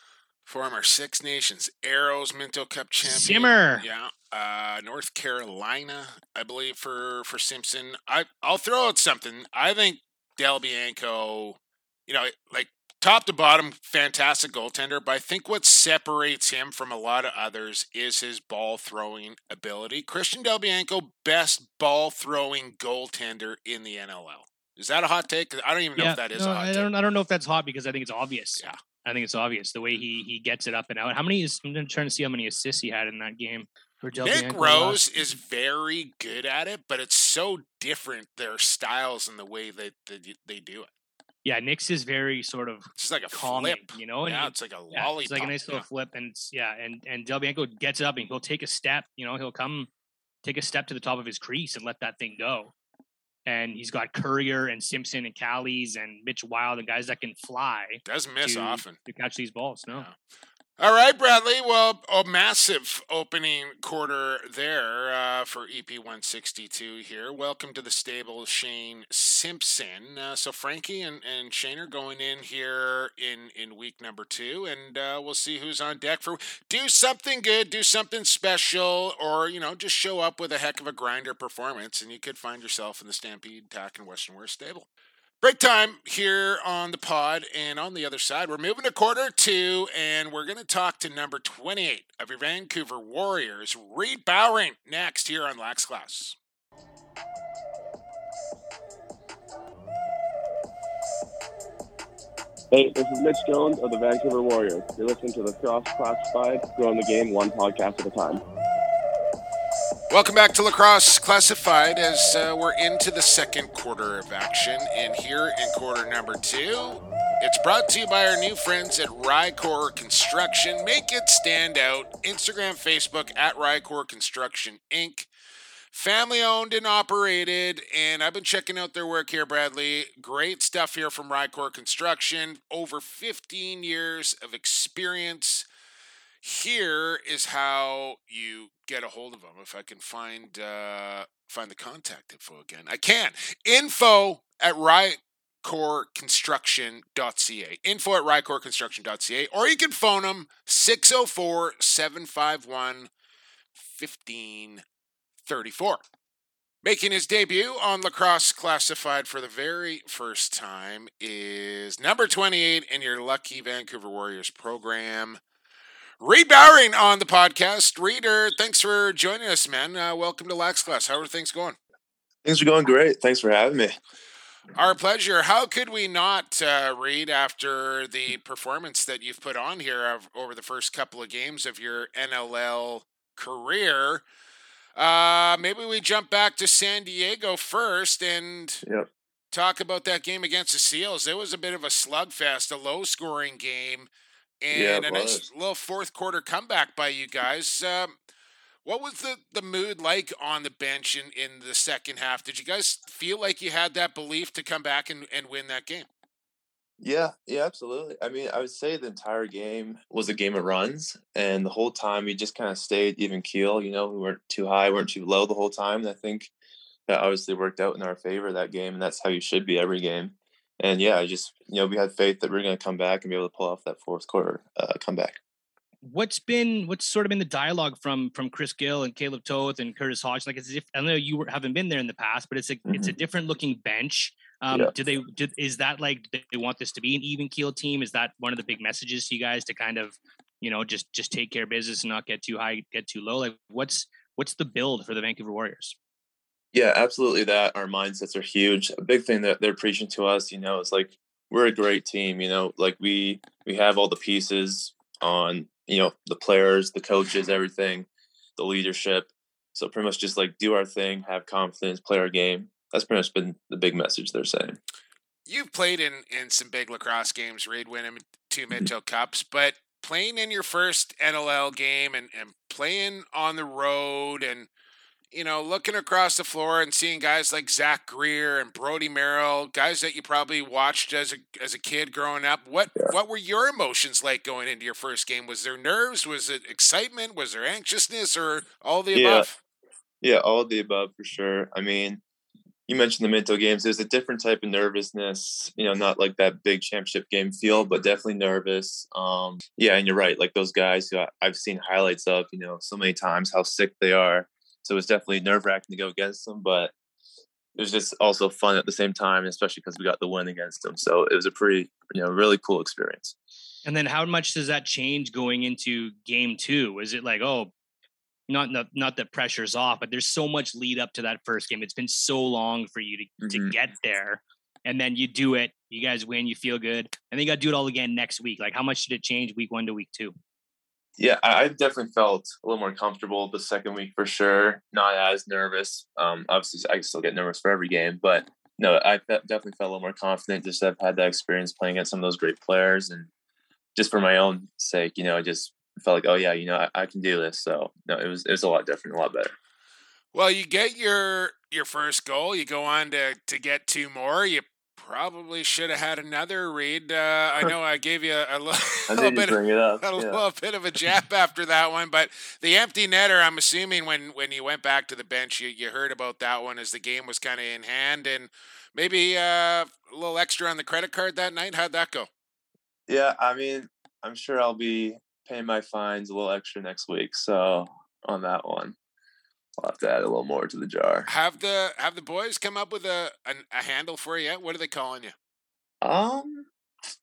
[SPEAKER 1] Former Six Nations Arrows Minto Cup champion.
[SPEAKER 2] Simmer.
[SPEAKER 1] Yeah. Uh, North Carolina, I believe, for for Simpson. I I'll throw out something. I think Del Bianco, you know, like top to bottom, fantastic goaltender. But I think what separates him from a lot of others is his ball throwing ability. Christian Del Bianco, best ball throwing goaltender in the NLL. Is that a hot take? I don't even know if that is
[SPEAKER 2] no,
[SPEAKER 1] a hot
[SPEAKER 2] I don't. I don't know if that's hot because I think it's obvious.
[SPEAKER 1] Yeah.
[SPEAKER 2] I think it's obvious the way he mm-hmm. he gets it up and out. How many is? I'm trying to see how many assists he had in that game.
[SPEAKER 1] Nick Rose is very good at it, but it's so different their styles and the way that they, they do it.
[SPEAKER 2] Yeah, Nick's is very sort of
[SPEAKER 1] It's like a
[SPEAKER 2] calming,
[SPEAKER 1] flip.
[SPEAKER 2] you know. And
[SPEAKER 1] yeah, it's like a
[SPEAKER 2] yeah,
[SPEAKER 1] lollipop.
[SPEAKER 2] it's like a nice little
[SPEAKER 1] yeah.
[SPEAKER 2] flip, and yeah, and and Del Bianco gets up and he'll take a step. You know, he'll come take a step to the top of his crease and let that thing go. And he's got Currier and Simpson and Callies and Mitch Wilde and guys that can fly
[SPEAKER 1] Doesn't miss
[SPEAKER 2] to,
[SPEAKER 1] often.
[SPEAKER 2] to catch these balls. No.
[SPEAKER 1] Yeah. All right, Bradley. Well, a massive opening quarter there uh, for EP 162 here. Welcome to the stable, Shane Simpson. Uh, so Frankie and, and Shane are going in here in, in week number two, and uh, we'll see who's on deck for do something good, do something special, or you know just show up with a heck of a grinder performance, and you could find yourself in the Stampede Tack and Western Wear stable. Break time here on the pod, and on the other side, we're moving to quarter two, and we're going to talk to number 28 of your Vancouver Warriors, Reid Bowering, next here on Lax Class.
[SPEAKER 3] Hey, this is Mitch Jones of the Vancouver Warriors. You're listening to Lacrosse Classified, growing the game one podcast at a time.
[SPEAKER 1] Welcome back to Lacrosse Classified as uh, we're into the second quarter of action. And here in quarter number two, it's brought to you by our new friends at Rycor Construction. Make it stand out. Instagram, Facebook at Rycor Construction Inc. Family owned and operated, and I've been checking out their work here, Bradley. Great stuff here from Rycor Construction. Over 15 years of experience here is how you get a hold of them. If I can find uh, find the contact info again, I can. Info at Riot rycorconstruction.ca. Info at rycorconstruction.ca, or you can phone them 604 751 1534. Making his debut on Lacrosse Classified for the very first time is number 28 in your lucky Vancouver Warriors program. Reid Bowering on the podcast. Reader, thanks for joining us, man. Uh, welcome to Lax Class. How are things going?
[SPEAKER 4] Things are going great. Thanks for having me.
[SPEAKER 1] Our pleasure. How could we not uh, read after the performance that you've put on here of, over the first couple of games of your NLL career. Uh, maybe we jump back to San Diego first and
[SPEAKER 4] Yep.
[SPEAKER 1] talk about that game against the Seals. It was a bit of a slugfest, a low scoring game, and
[SPEAKER 4] Yeah,
[SPEAKER 1] a nice little fourth quarter comeback by you guys. Um, what was the, the mood like on the bench in, in the second half? Did you guys feel like you had that belief to come back and, and win that game?
[SPEAKER 4] Yeah, yeah, absolutely. I mean, I would say the entire game was a game of runs, and the whole time we just kind of stayed even keel. You know, we weren't too high, weren't too low the whole time. And I think that obviously worked out in our favor that game, and that's how you should be every game. And yeah, I just you know we had faith that we are going to come back and be able to pull off that fourth quarter uh, comeback.
[SPEAKER 2] What's been what's sort of been the dialogue from from Chris Gill and Caleb Toth and Curtis Hodge? Like, it's if I know you were, haven't been there in the past, but it's a it's a different looking bench. Um,
[SPEAKER 4] Yeah.
[SPEAKER 2] Do they? Do, is that like they want this to be an even keel team? Is that one of the big messages to you guys to kind of, you know, just just take care of business and not get too high, get too low? Like, what's what's the build for the Vancouver Warriors?
[SPEAKER 4] Yeah, absolutely. That our mindsets are huge. A big thing that they're preaching to us, you know, is like we're a great team. You know, like we we have all the pieces on, you know, the players, the coaches, everything, the leadership. So pretty much just like do our thing, have confidence, play our game. That's pretty much been the big message they're saying.
[SPEAKER 1] You've played in, in some big lacrosse games, Reid winning two mm-hmm. Mitchell Cups, but playing in your first NLL game and, and playing on the road and you know, looking across the floor and seeing guys like Zach Greer and Brody Merrill, guys that you probably watched as a as a kid growing up. What
[SPEAKER 4] Yeah.
[SPEAKER 1] what were your emotions like going into your first game? Was there nerves? Was it excitement? Was there anxiousness, or all the
[SPEAKER 4] Yeah.
[SPEAKER 1] above?
[SPEAKER 4] Yeah, all of the above for sure. I mean, you mentioned the mental games. There's a different type of nervousness, you know, not like that big championship game feel, but definitely nervous. Um, yeah, and you're right. Like those guys who I- I've seen highlights of, you know, so many times how sick they are. So it was definitely nerve wracking to go against them, but it was just also fun at the same time, especially because we got the win against them. So it was a pretty, you know, really cool experience.
[SPEAKER 2] And then how much does that change going into game two? Is it like, oh, not not, not that pressure's off, but there's so much lead up to that first game. It's been so long for you to, to
[SPEAKER 4] Mhm.
[SPEAKER 2] get there. And then you do it, you guys win, you feel good, and then you got to do it all again next week. Like, how much did it change week one to week two?
[SPEAKER 4] Yeah, I, definitely felt a little more comfortable the second week for sure. Not as nervous. Um, obviously, I still get nervous for every game, but no, I definitely felt a little more confident. Just I've had that experience playing against some of those great players, and just for my own sake, you know, I just felt like, oh yeah, you know, I, I can do this. So no, it was it was a lot different, a lot better.
[SPEAKER 1] Well, you get your your first goal. You go on to to get two more. You probably should have had another Reid. Uh, I know I gave you a, [laughs] little bit.
[SPEAKER 4] bring it up.
[SPEAKER 1] A
[SPEAKER 4] yeah.
[SPEAKER 1] little bit of a jab after that one, but the empty netter. I'm assuming when when you went back to the bench, you, you heard about that one as the game was kind of in hand, and maybe uh, a little extra on the credit card that night. How'd that go?
[SPEAKER 4] Yeah, I mean, I'm sure I'll be paying my fines a little extra next week. So on that one, I'll have to add a little more to the jar.
[SPEAKER 1] Have the have the boys come up with a a, a handle for you yet? What are they calling you?
[SPEAKER 4] Um,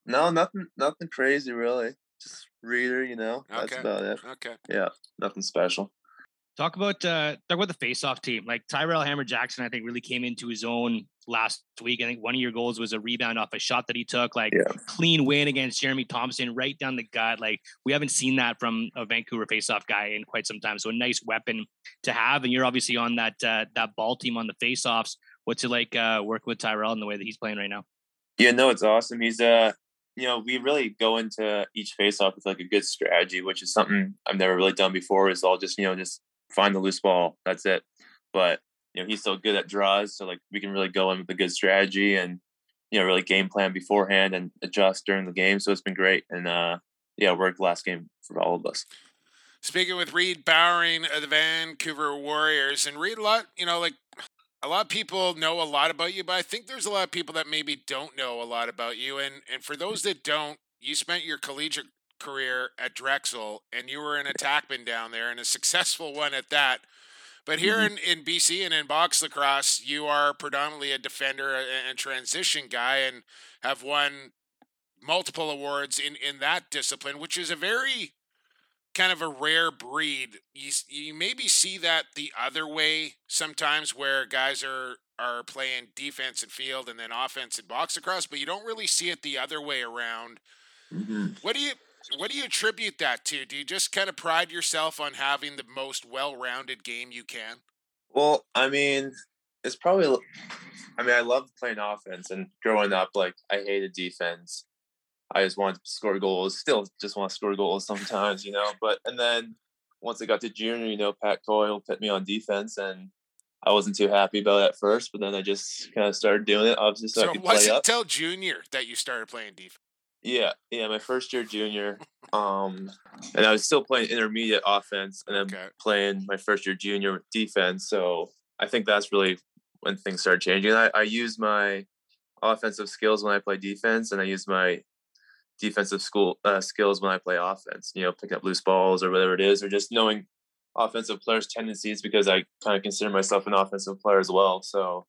[SPEAKER 4] no, nothing, nothing crazy really. Just reader, you know. That's
[SPEAKER 1] Okay.
[SPEAKER 4] about it.
[SPEAKER 1] Okay.
[SPEAKER 4] Yeah, nothing special.
[SPEAKER 2] Talk about uh, talk about the face-off team. Like Tyrell Hammer Jackson, I think really came into his own last week. I think one of your goals was a rebound off a shot that he took. Like
[SPEAKER 4] Yeah.
[SPEAKER 2] clean win against Jeremy Thompson, right down the gut. Like we haven't seen that from a Vancouver face-off guy in quite some time. So a nice weapon to have. And you're obviously on that uh, that ball team on the face-offs. What's it like uh, working with Tyrell in the way that he's playing right now?
[SPEAKER 4] Yeah, no, it's awesome. He's uh, you know, we really go into each face off with like a good strategy, which is something I've never really done before. Is all just you know just find the loose ball. That's it. But you know, he's so good at draws, so like we can really go in with a good strategy and you know really game plan beforehand and adjust during the game. So it's been great, and uh, yeah, worked last game for all of us.
[SPEAKER 1] Speaking with Reid Bowering of the Vancouver Warriors, and Reid, a lot, you know, like a lot of people know a lot about you, but I think there's a lot of people that maybe don't know a lot about you. And and for those that don't, you spent your collegiate career at Drexel, and you were an attackman down there, and a successful one at that. But here in, in BC and in box lacrosse, you are predominantly a defender and and transition guy, and have won multiple awards in in that discipline, which is a very kind of a rare breed. You you maybe see that the other way sometimes, where guys are are playing defense and field and then offense and box across, but you don't really see it the other way around.
[SPEAKER 4] Mm-hmm.
[SPEAKER 1] What do you what do you attribute that to? Do you just kind of pride yourself on having the most well-rounded game you can?
[SPEAKER 4] Well, I mean, it's probably. I mean, I loved playing offense, and growing up, like I hated defense. I just wanted to score goals. Still, just want to score goals sometimes, you know. But and then once I got to junior, you know, Pat Coyle put me on defense, and I wasn't too happy about it at first. But then I just kind of started doing it, obviously, so,
[SPEAKER 1] So,
[SPEAKER 4] I could
[SPEAKER 1] was it
[SPEAKER 4] up.
[SPEAKER 1] till junior that you started playing defense?
[SPEAKER 4] Yeah, yeah, my first year junior, um, and I was still playing intermediate offense, and then
[SPEAKER 1] Okay.
[SPEAKER 4] playing my first year junior with defense. So I think that's really when things started changing. I, I use my offensive skills when I play defense, and I use my defensive school uh, skills when I play offense. You know, picking up loose balls or whatever it is, or just knowing offensive players' tendencies because I kind of consider myself an offensive player as well. So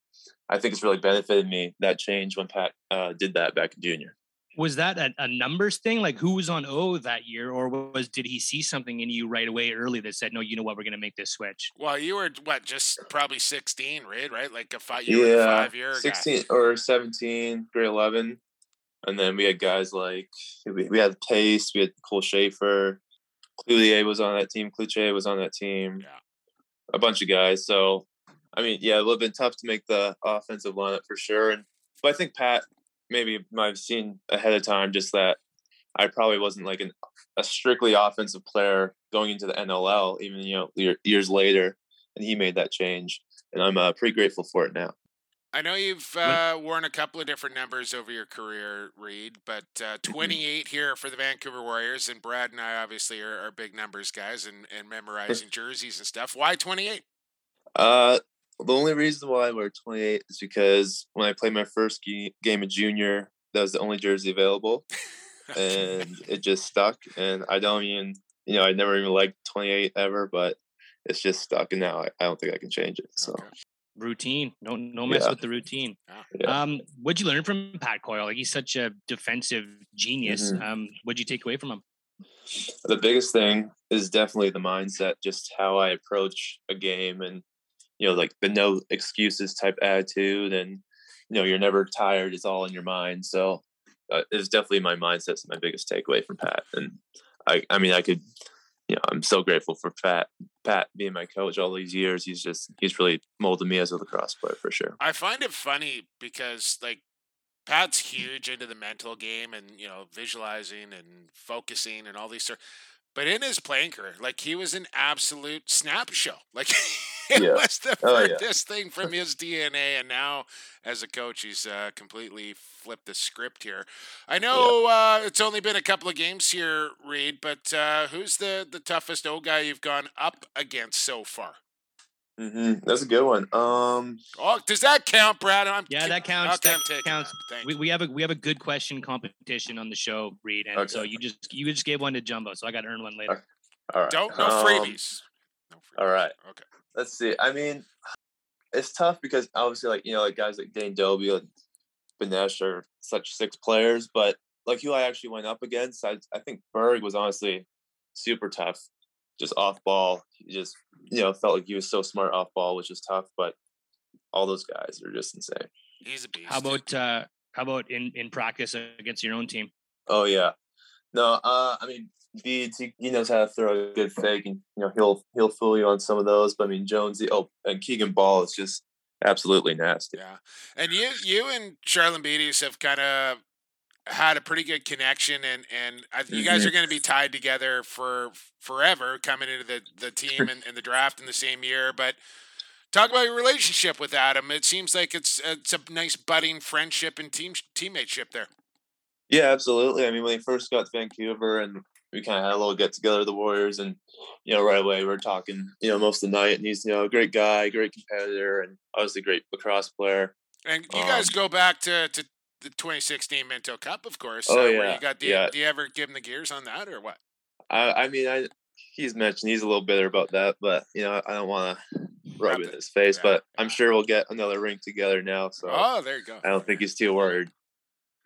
[SPEAKER 4] I think it's really benefited me that change when Pat uh, did that back in junior.
[SPEAKER 2] Was that a, a numbers thing? Like who was on O that year, or was did he see something in you right away early that said, "No, you know what, we're going to make this switch"?
[SPEAKER 1] Well, you were what, just probably sixteen, right? Right, like a five, you
[SPEAKER 4] yeah,
[SPEAKER 1] five-year guy.
[SPEAKER 4] 16 or 17, grade 11. And then we had guys like, we, we had pace we had Cole Shafer, Cloutier was on that team, Cloutier was on that team,
[SPEAKER 1] Yeah.
[SPEAKER 4] a bunch of guys. So, I mean, yeah, it would have been tough to make the offensive lineup for sure. And But I think Pat maybe I've seen ahead of time just that I probably wasn't like an, a strictly offensive player going into the NLL, even, you know, years later. And he made that change. And I'm uh, pretty grateful for it now.
[SPEAKER 1] I know you've uh, worn a couple of different numbers over your career, Reid, but uh, [clears throat]
[SPEAKER 4] Mm-hmm.
[SPEAKER 1] 28 here for the Vancouver Warriors, and Brad and I obviously are, are big numbers guys and, and memorizing jerseys and stuff. Why 28?
[SPEAKER 4] Uh, the only reason why I wear 28 is because when I played my first ge- game of junior, that was the only jersey available, [laughs] and it just stuck. And I don't even, you know, I never even liked 28 ever, but it's just stuck, and now I, I don't think I can change it. So
[SPEAKER 1] Okay.
[SPEAKER 2] Routine. No, no mess
[SPEAKER 4] Yeah.
[SPEAKER 2] with the routine.
[SPEAKER 4] Yeah.
[SPEAKER 2] Um, what'd you learn from Pat Coyle? Like he's such a defensive genius.
[SPEAKER 4] Mhm.
[SPEAKER 2] Um, what'd you take away from him?
[SPEAKER 4] the biggest thing is definitely the mindset, just how I approach a game, and you know, like the no excuses type attitude, and you know, you're never tired. It's all in your mind. So uh, it's definitely my mindset's my biggest takeaway from Pat. And I, I mean, I could, you know, I'm so grateful for Pat, Pat being my coach all these years. He's just, he's really molded me as a lacrosse player for sure.
[SPEAKER 1] I find it funny because like Pat's huge into the mental game and you know visualizing and focusing and all these sort. But in his playing career, like he was an absolute snap show. Like [laughs] [laughs] it
[SPEAKER 4] Yeah.
[SPEAKER 1] was the
[SPEAKER 4] Oh, yeah.
[SPEAKER 1] thing from his DNA. And now, as a coach, he's uh, completely flipped the script here. I know uh, it's only been a couple of games here, Reid. But uh, who's the the toughest old guy you've gone up against so far?
[SPEAKER 4] hmm That's a good one. Um,
[SPEAKER 1] Oh, does that count, Brad? I'm
[SPEAKER 2] Yeah,
[SPEAKER 1] ki-
[SPEAKER 2] that counts.
[SPEAKER 1] Okay,
[SPEAKER 2] That counts.
[SPEAKER 1] that.
[SPEAKER 2] We, we have a we have a good question competition on the show, Reid, and so you just you just gave one to Jumbo, so I got to earn one later.
[SPEAKER 4] all right.
[SPEAKER 1] Don't no
[SPEAKER 4] Um.
[SPEAKER 1] No freebies.
[SPEAKER 4] all right.
[SPEAKER 1] Okay.
[SPEAKER 4] Let's see. I mean, it's tough because obviously, like you know, like guys like Dane Dobbie, like Benesh are such six players, but like who I actually went up against, I I think Berg was honestly super tough, just off ball. He just you know felt like he was so smart off ball, which is tough. But all those guys are just insane.
[SPEAKER 1] He's a beast.
[SPEAKER 2] How about uh how about in in practice against your own team?
[SPEAKER 4] Oh yeah, no, uh, I mean. Beads, he, he knows how to throw a good fake, and you know he'll he'll fool you on some of those. But I mean Jonesy, oh, and Keegan Bal is just absolutely nasty.
[SPEAKER 1] Yeah, and you you and Charalambides have kind of had a pretty good connection, and and I, you guys
[SPEAKER 4] Mhm.
[SPEAKER 1] are going to be tied together for forever, coming into the the team and, and the draft in the same year. But talk about your relationship with Adam. It seems like it's it's a nice budding friendship and team teammateship there.
[SPEAKER 4] Yeah, absolutely. I mean, when he first got to Vancouver and we kind of had a little get together the Warriors, and you know, right away we're talking, you know, most of the night. And he's, you know, a great guy, great competitor, and obviously a great lacrosse player.
[SPEAKER 1] And you guys
[SPEAKER 4] Um,
[SPEAKER 1] go back to, to the 2016 Minto Cup, of course.
[SPEAKER 4] Oh,
[SPEAKER 1] uh, where
[SPEAKER 4] yeah,
[SPEAKER 1] you got do, you,
[SPEAKER 4] yeah.
[SPEAKER 1] do you ever give him the gears on that or what?
[SPEAKER 4] I, I mean, I he's mentioned he's a little bitter about that, but you know, I don't want to rub
[SPEAKER 1] Rub
[SPEAKER 4] it in his face.
[SPEAKER 1] Yeah,
[SPEAKER 4] But I'm sure we'll get another ring together now, so
[SPEAKER 1] Oh, there you go.
[SPEAKER 4] I don't think he's too worried.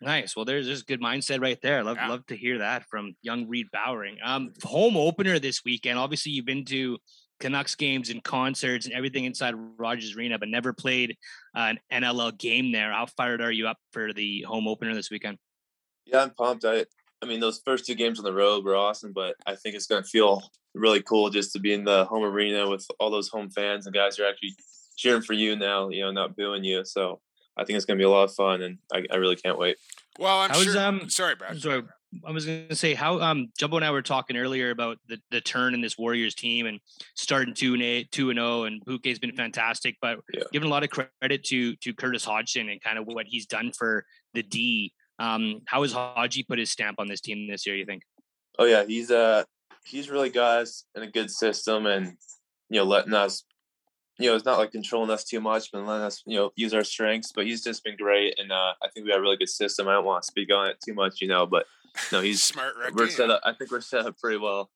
[SPEAKER 2] Nice. Well, there's just good mindset right there. Love
[SPEAKER 1] Yeah.
[SPEAKER 2] love to hear that from young Reid Bowering. Um, home opener this weekend. Obviously, you've been to Canucks games and concerts and everything inside Rogers Arena, but never played uh, an NLL game there. How fired are you up for the home opener this weekend?
[SPEAKER 4] Yeah, I'm pumped. I I mean, those first two games on the road were awesome, but I think it's going to feel really cool just to be in the home arena with all those home fans and guys who are actually cheering for you now, you know, not booing you. So I think it's going to be a lot of fun, and I, I really can't wait.
[SPEAKER 1] Well, I'm
[SPEAKER 2] How's,
[SPEAKER 1] sure.
[SPEAKER 2] um,
[SPEAKER 1] sorry, Brad.
[SPEAKER 2] Sorry, I was going to say how um Jumbo and I were talking earlier about the, the turn in this Warriors team and starting two and eight, two and zero, and Buque's been fantastic. But
[SPEAKER 4] Yeah.
[SPEAKER 2] giving a lot of credit to to Curtis Hodgson and kind of what he's done for the D. Um, how has Hodgie put his stamp on this team this year? You think?
[SPEAKER 4] Oh yeah, he's uh he's really got us in a good system, and you know, letting us, you know, it's not like controlling us too much, but letting us, you know, use our strengths. But he's just been great, and uh, I think we have a really good system. I don't want to speak on it too much, you know, but no, [laughs] he's
[SPEAKER 1] smart. Ricky.
[SPEAKER 4] we're set up. I think we're set up pretty well,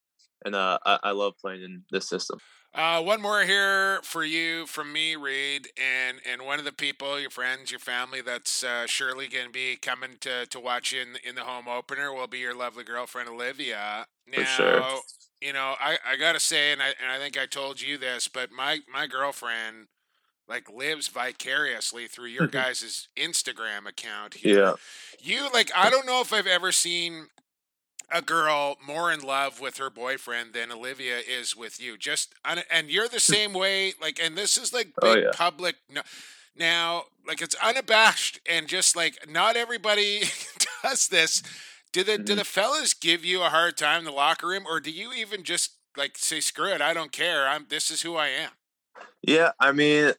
[SPEAKER 4] and uh, I, I love playing in this system.
[SPEAKER 1] Uh, one more here for you from me, Reid, and and one of the people, your friends, your family, that's uh, surely going to be coming to to watch you in in the home opener will be your lovely girlfriend Olivia. Now,
[SPEAKER 4] For sure.
[SPEAKER 1] You know, I I gotta say, and I and I think I told you this, but my my girlfriend like lives vicariously through your mm-hmm. guys' Instagram account here.
[SPEAKER 4] Yeah,
[SPEAKER 1] You like I don't know if I've ever seen a girl more in love with her boyfriend than Olivia is with you. Just and you're the mm. same way like and this is like
[SPEAKER 4] Oh,
[SPEAKER 1] big
[SPEAKER 4] yeah.
[SPEAKER 1] public no, now like it's unabashed and just like not everybody [laughs] does this. Do the do
[SPEAKER 4] Mhm.
[SPEAKER 1] the fellas give you a hard time in the locker room or do you even just like say screw it, I don't care. I'm this is who I am.
[SPEAKER 4] yeah. I mean,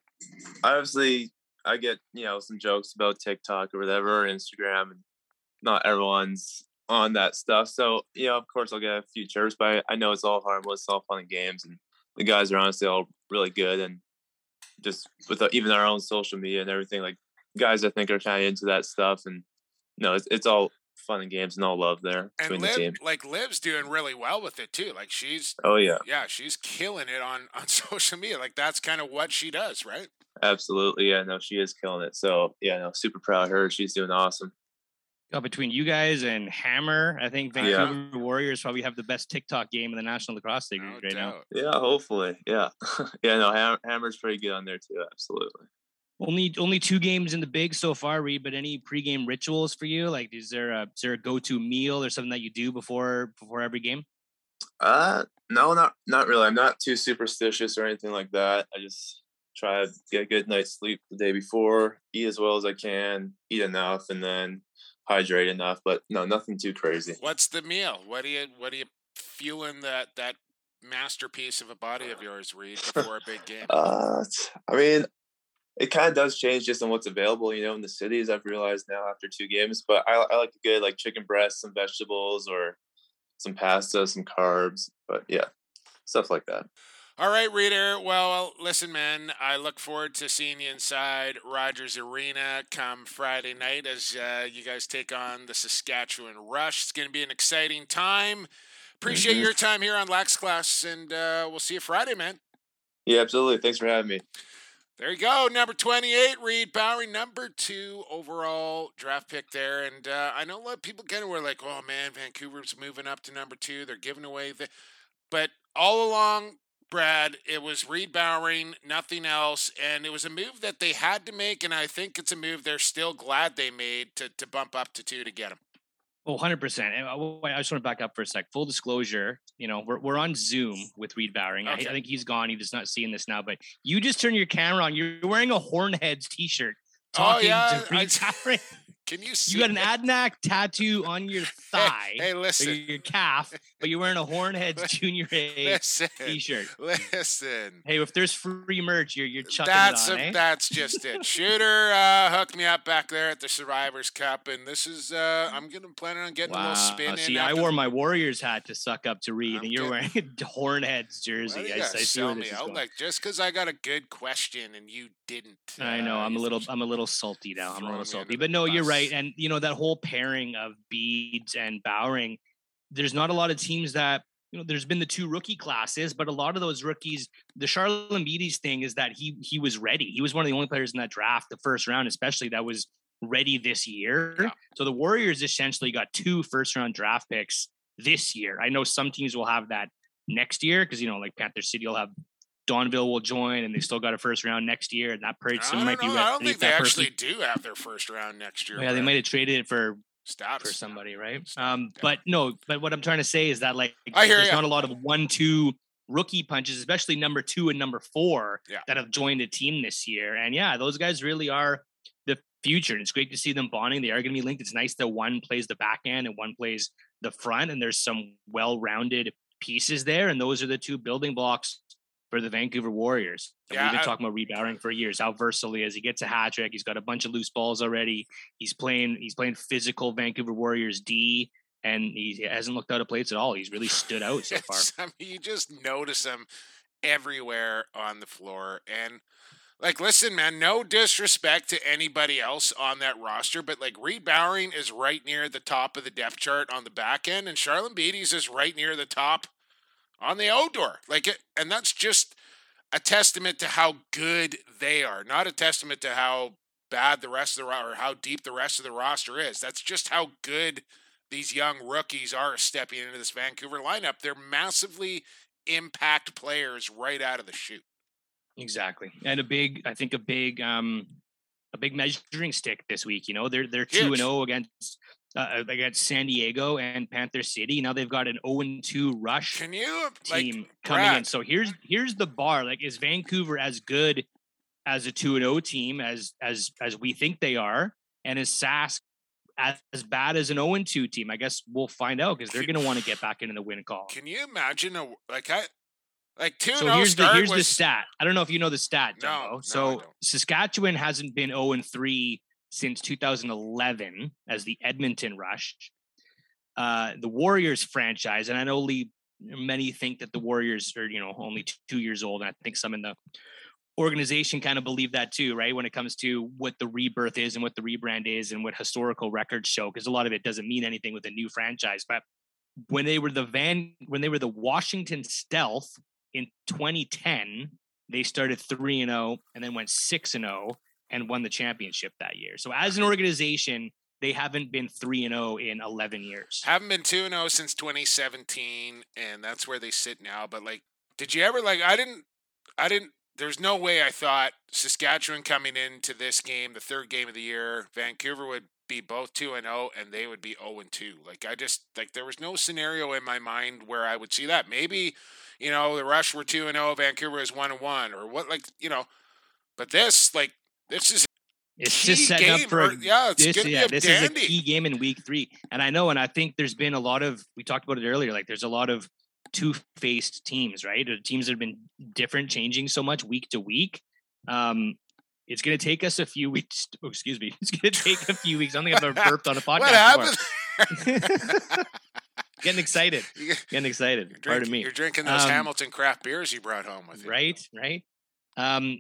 [SPEAKER 4] obviously, I get you know some jokes about TikTok or whatever, or Instagram, and not everyone's on that stuff. So you know, of course, I'll get a few chirps, but I, I know it's all harmless, it's all fun and games, and the guys are honestly all really good, and just with the, even our own social media and everything, like guys, I think are kind of into that stuff, and no, it's it's all fun and games and all love there
[SPEAKER 1] And
[SPEAKER 4] between the team.
[SPEAKER 1] Liv, like Liv's doing really well with it too. Like she's
[SPEAKER 4] Oh yeah,
[SPEAKER 1] yeah, she's killing it on [laughs] on social media. Like that's kind of what she does, right?
[SPEAKER 4] absolutely. Yeah, no, she is killing it. So yeah, no, super proud of her. She's doing awesome.
[SPEAKER 2] Uh, between you guys and Hammer, I think
[SPEAKER 4] Yeah.
[SPEAKER 2] Vancouver Warriors probably have the best TikTok game in the National Lacrosse League
[SPEAKER 1] No
[SPEAKER 2] right now.
[SPEAKER 4] Yeah, hopefully. Yeah. [laughs] yeah, no, Hammer's pretty good on there too. Absolutely.
[SPEAKER 2] Only only two games in the big so far, Reid. But any pregame rituals for you? Like, is there a is there a go to meal or something that you do before before every game?
[SPEAKER 4] Uh no, not not really. I'm not too superstitious or anything like that. I just try to get a good night's sleep the day before, eat as well as I can, eat enough, and then hydrate enough. But no, nothing too crazy.
[SPEAKER 1] What's the meal? What do you what do you fueling that that masterpiece of a body of yours, Reid, before a big game?
[SPEAKER 4] Uh, t- I mean, it kind of does change just on what's available, you know, in the cities. I've realized now after two games, but I, I like a good like chicken breast, some vegetables, or some pasta, some carbs. But yeah, stuff like that.
[SPEAKER 1] All right, reader. Well, listen, man. I look forward to seeing you inside Rogers Arena come Friday night as uh, you guys take on the Saskatchewan Rush. It's going to be an exciting time. Appreciate
[SPEAKER 4] Mhm.
[SPEAKER 1] your time here on Lax Class, and uh, we'll see you Friday, man.
[SPEAKER 4] Yeah, absolutely. Thanks for having me.
[SPEAKER 1] There you go, number 28, Reid Bowering, number two overall draft pick there. And uh, I know a lot of people kind of were like, oh man, Vancouver's moving up to number two. They're giving away the. But all along, Brad, it was Reid Bowering, nothing else. And it was a move that they had to make. And I think it's a move they're still glad they made to, to bump up to two to get him.
[SPEAKER 2] Oh, 100%. And uh, I I just want to back up for a sec. Full disclosure, you know, we're, we're on Zoom with Reid Bowering. I, I think he's gone. He's just not seeing this now, but you just turn your camera on. You're wearing a Hornheads t shirt.
[SPEAKER 1] Oh,
[SPEAKER 2] Talking
[SPEAKER 1] yeah,
[SPEAKER 2] to Reid
[SPEAKER 1] I-
[SPEAKER 2] Bowering. [laughs] [laughs]
[SPEAKER 1] Can you see?
[SPEAKER 2] You got an Adanac tattoo on your [laughs] thigh,
[SPEAKER 1] Hey, hey listen.
[SPEAKER 2] your calf, but you're wearing a Hornheads [laughs] Junior A
[SPEAKER 1] Listen.
[SPEAKER 2] t-shirt.
[SPEAKER 1] Listen.
[SPEAKER 2] Hey, if there's free merch, you're you're chucking
[SPEAKER 1] That's
[SPEAKER 2] it on,
[SPEAKER 1] a-
[SPEAKER 2] eh?
[SPEAKER 1] that's just it. Shooter uh, hooked me up back there at the Survivors Cup, and this is uh, I'm gonna plan on getting a little spin in.
[SPEAKER 2] See, I wore
[SPEAKER 1] the-
[SPEAKER 2] my Warriors hat to suck up to Reid,
[SPEAKER 1] I'm
[SPEAKER 2] and you're wearing a Hornheads jersey.
[SPEAKER 1] Do you
[SPEAKER 2] I, I see
[SPEAKER 1] me
[SPEAKER 2] this is
[SPEAKER 1] out
[SPEAKER 2] going.
[SPEAKER 1] like just because I got a good question and you didn't?
[SPEAKER 2] I know.
[SPEAKER 1] uh,
[SPEAKER 2] I'm a little. I'm a little salty now. I'm a little salty. But no, you're right. And you know that whole pairing of Beads and Bowering. There's not a lot of teams that you know. There's been the two rookie classes, but a lot of those rookies. The Charalambides thing is that he he was ready. He was one of the only players in that draft, the first round, especially that was ready this year.
[SPEAKER 1] Yeah.
[SPEAKER 2] So the Warriors essentially got two first round draft picks this year. I know some teams will have that next year because you know like Panther City will have. Donville will join, and they still got a first round next year, and that person
[SPEAKER 1] I
[SPEAKER 2] might
[SPEAKER 1] don't
[SPEAKER 2] be
[SPEAKER 1] know.
[SPEAKER 2] ready.
[SPEAKER 1] I don't think they
[SPEAKER 2] that person-
[SPEAKER 1] actually do have their first round next year.
[SPEAKER 2] yeah, they might have traded it for
[SPEAKER 1] status
[SPEAKER 2] for somebody, right? Um, but no, but what I'm trying to say is that like
[SPEAKER 1] I hear
[SPEAKER 2] there's
[SPEAKER 1] ya.
[SPEAKER 2] not a lot of one-two rookie punches, especially number two and number four
[SPEAKER 1] Yeah.
[SPEAKER 2] that have joined the team this year. And yeah, those guys really are the future. And it's great to see them bonding. They are going to be linked. It's nice that one plays the back end and one plays the front, and there's some well-rounded pieces there. And those are the two building blocks for the Vancouver Warriors.
[SPEAKER 1] Yeah,
[SPEAKER 2] We've been talking about Reid Bowering for years. How versatile he is. He gets a hat trick. He's got a bunch of loose balls already. He's playing. He's playing physical Vancouver Warriors D, and he hasn't looked out of place at all. He's really stood [laughs] out so far.
[SPEAKER 1] I mean, you just notice him everywhere on the floor. And like, listen, man, no disrespect to anybody else on that roster, but like Reid Bowering is right near the top of the depth chart on the back end, and Charalambides is right near the top on the outdoor. Like, it, and that's just a testament to how good they are, not a testament to how bad the rest of the or how deep the rest of the roster is. That's just how good these young rookies are stepping into this Vancouver lineup. They're massively impact players right out of the chute.
[SPEAKER 2] Exactly, and a big, I think a big, um, a big measuring stick this week. You know, they're they're two and zero against uh, against San Diego and Panther City. Now they've got an zero and two rush
[SPEAKER 1] Can you like
[SPEAKER 2] team coming in. So here's here's the bar. Like, is Vancouver as good as a two and zero team as as as we think they are, and is Sask as, as bad as an zero and two team? I guess we'll find out because they're going to want to get [sighs] back into the win call.
[SPEAKER 1] Can you imagine a like I like two
[SPEAKER 2] So here's the here's the stat. I don't know if you know the stat,
[SPEAKER 1] No, no,
[SPEAKER 2] so. Saskatchewan hasn't been 0 and 3 since 2011 as the Edmonton Rush. Uh, the Warriors franchise, and I know Lee, many think that the Warriors are you know only two years old, and I think some in the organization kind of believe that too, right? When it comes to what the rebirth is and what the rebrand is and what historical records show, because a lot of it doesn't mean anything with a new franchise. But when they were the Van, when they were the Washington Stealth in 2010, they started 3 and 0 and then went 6 and 0 and won the championship that year. So as an organization, they haven't been 3 and 0 in 11 years.
[SPEAKER 1] haven't been 2 and 0 since 2017 and that's where they sit now but like did you ever like I didn't I didn't there's no way I thought Saskatchewan coming into this game the third game of the year Vancouver would be both 2 and 0 and they would be 0 and 2 like I just like there was no scenario in my mind where I would see that maybe you know the Rush were 2 and 0 Vancouver is 1 and 1 or what like you know but this like this is
[SPEAKER 2] It's just setting up for
[SPEAKER 1] or-
[SPEAKER 2] a
[SPEAKER 1] yeah it's
[SPEAKER 2] this, yeah, this is a
[SPEAKER 1] dandy.
[SPEAKER 2] key game in week three. And I know, and I think there's been a lot of, we talked about it earlier, like there's a lot of two faced teams, right? Or teams that have been different, changing so much week to week. Um, it's going to take us a few weeks. [laughs] Oh, excuse me. It's going to take a few weeks. I don't think I've ever [laughs] burped on a podcast.
[SPEAKER 1] what
[SPEAKER 2] before. Getting excited. [laughs] Getting excited.
[SPEAKER 1] You're
[SPEAKER 2] Pardon me.
[SPEAKER 1] You're drinking those
[SPEAKER 2] Um,
[SPEAKER 1] Hamilton craft beers you brought home with you.
[SPEAKER 2] right right um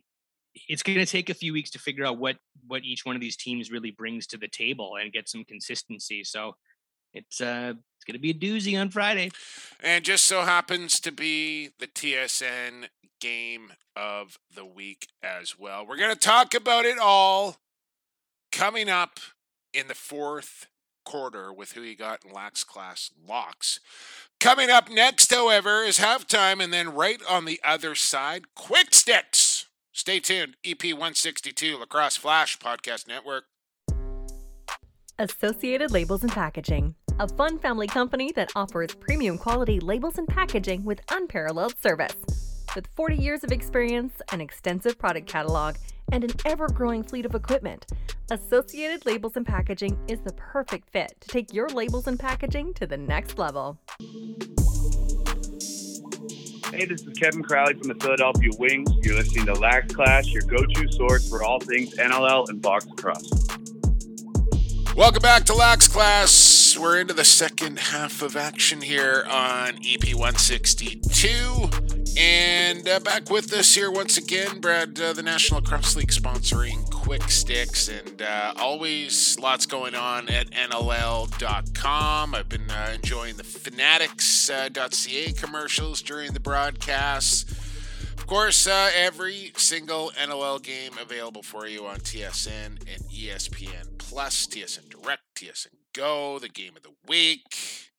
[SPEAKER 2] it's going to take a few weeks to figure out what what each one of these teams really brings to the table and get some consistency so it's uh it's going to be a doozy on friday
[SPEAKER 1] And just so happens to be the TSN game of the week as well. We're going to talk about it all coming up in the fourth quarter with who you got in Lax Class Locks. Coming up next, however, is halftime, and then right on the other side, Quick Sticks. Stay tuned. EP 162 Lacrosse Flash Podcast Network.
[SPEAKER 5] Associated Labels and Packaging, a fun family company that offers premium quality labels and packaging with unparalleled service. With 40 years of experience, an extensive product catalog, and an ever growing fleet of equipment, Associated Labels and Packaging is the perfect fit to take your labels and packaging to the next level.
[SPEAKER 6] Hey, this is Kevin Crowley from the Philadelphia Wings. You're listening to Lax Class, your go-to source for all things NLL and box lacrosse.
[SPEAKER 1] Welcome back to Lax We're into the second half of action here on EP 162. And uh, back with us here once again, Brad, uh, the National Cross League sponsoring Quick Sticks. And uh, always lots going on at NLL.com. I've been uh, enjoying the Fanatics.ca commercials during the broadcasts. Of course, uh, every single NLL game available for you on TSN and ESPN Plus, TSN Direct, TSN Go, the game of the week.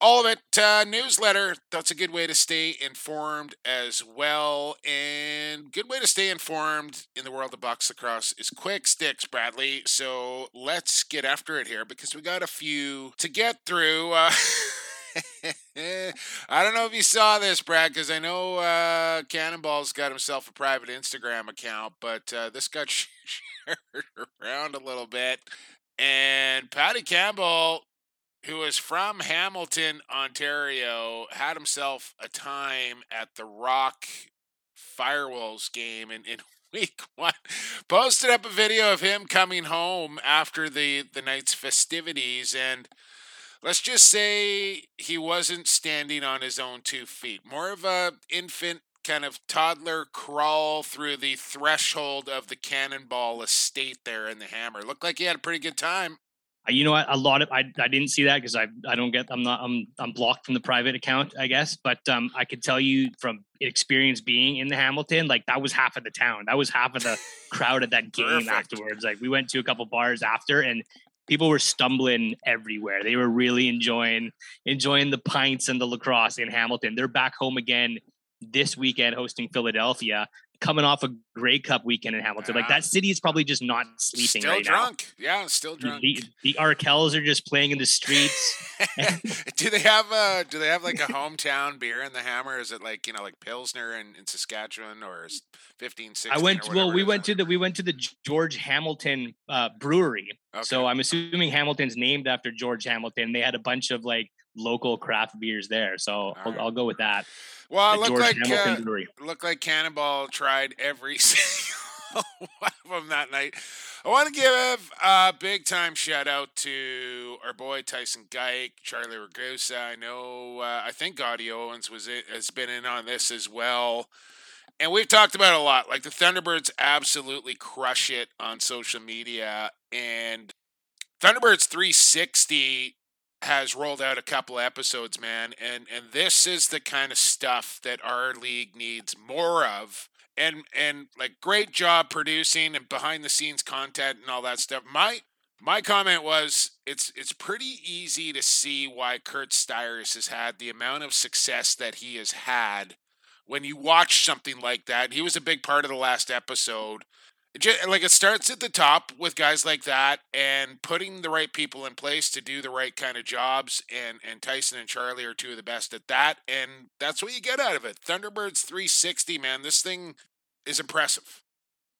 [SPEAKER 1] all of it uh, newsletter that's a good way to stay informed as well and good way to stay informed in the world of box lacrosse is quick sticks bradley so let's get after it here because we got a few to get through uh, [laughs] I don't know if you saw this, Brad, because I know uh, Cannonball's got himself a private Instagram account, but uh, this got [laughs] shared around a little bit. And Patty Campbell who is from Hamilton, Ontario, had himself a time at the Rock Firewolves game in, in [laughs] week one. Posted up a video of him coming home after the, the night's festivities. And let's just say he wasn't standing on his own two feet. More of a infant kind of toddler crawl through the threshold of the cannonball estate there in the hammer. Looked like he had a pretty good time
[SPEAKER 2] you know what? A lot of I, I didn't see that because I I don't get I'm not I'm I'm blocked from the private account I guess. But um, I could tell you from experience being in the Hamilton, like that was half of the town. That was half of the [laughs] crowd at that game Perfect. afterwards. Like we went to a couple bars after, and people were stumbling everywhere. They were really enjoying enjoying the pints and the lacrosse in Hamilton. They're back home again this weekend hosting Philadelphia coming off a Grey Cup weekend in Hamilton. Yeah. Like that city is probably just not sleeping
[SPEAKER 1] still
[SPEAKER 2] right
[SPEAKER 1] drunk.
[SPEAKER 2] now.
[SPEAKER 1] Yeah, still drunk.
[SPEAKER 2] The, the Arkells are just playing in the streets. [laughs]
[SPEAKER 1] do they have a do they have like a hometown beer in the Hammer? Is it like, you know, like Pilsner in, in Saskatchewan or is 15 16 I
[SPEAKER 2] went well we went to the we went to the George Hamilton uh, brewery. Okay. So I'm assuming Hamilton's named after George Hamilton. They had a bunch of like local craft beers there. So I'll, right. I'll, go with that.
[SPEAKER 1] Well, it looked like uh, looked like Cannonball tried every [laughs] single one of them that night. I want to give a big time shout out to our boy Tyson Geik, Charlie Ragusa. I know, uh, I think Gaudy Owens was it, has been in on this as well. And we've talked about it a lot. Like the Thunderbirds absolutely crush it on social media. And Thunderbirds 360 has rolled out a couple episodes, man, and and this is the kind of stuff that our league needs more of. And and like great job producing and behind the scenes content and all that stuff. My my comment was it's it's pretty easy to see why Curt Styres has had the amount of success that he has had when you watch something like that. He was a big part of the last episode just, like it starts at the top with guys like that and putting the right people in place to do the right kind of jobs and and Tyson and Charlie are two of the best at that and that's what you get out of it. Thunderbirds 360 man, this thing is impressive.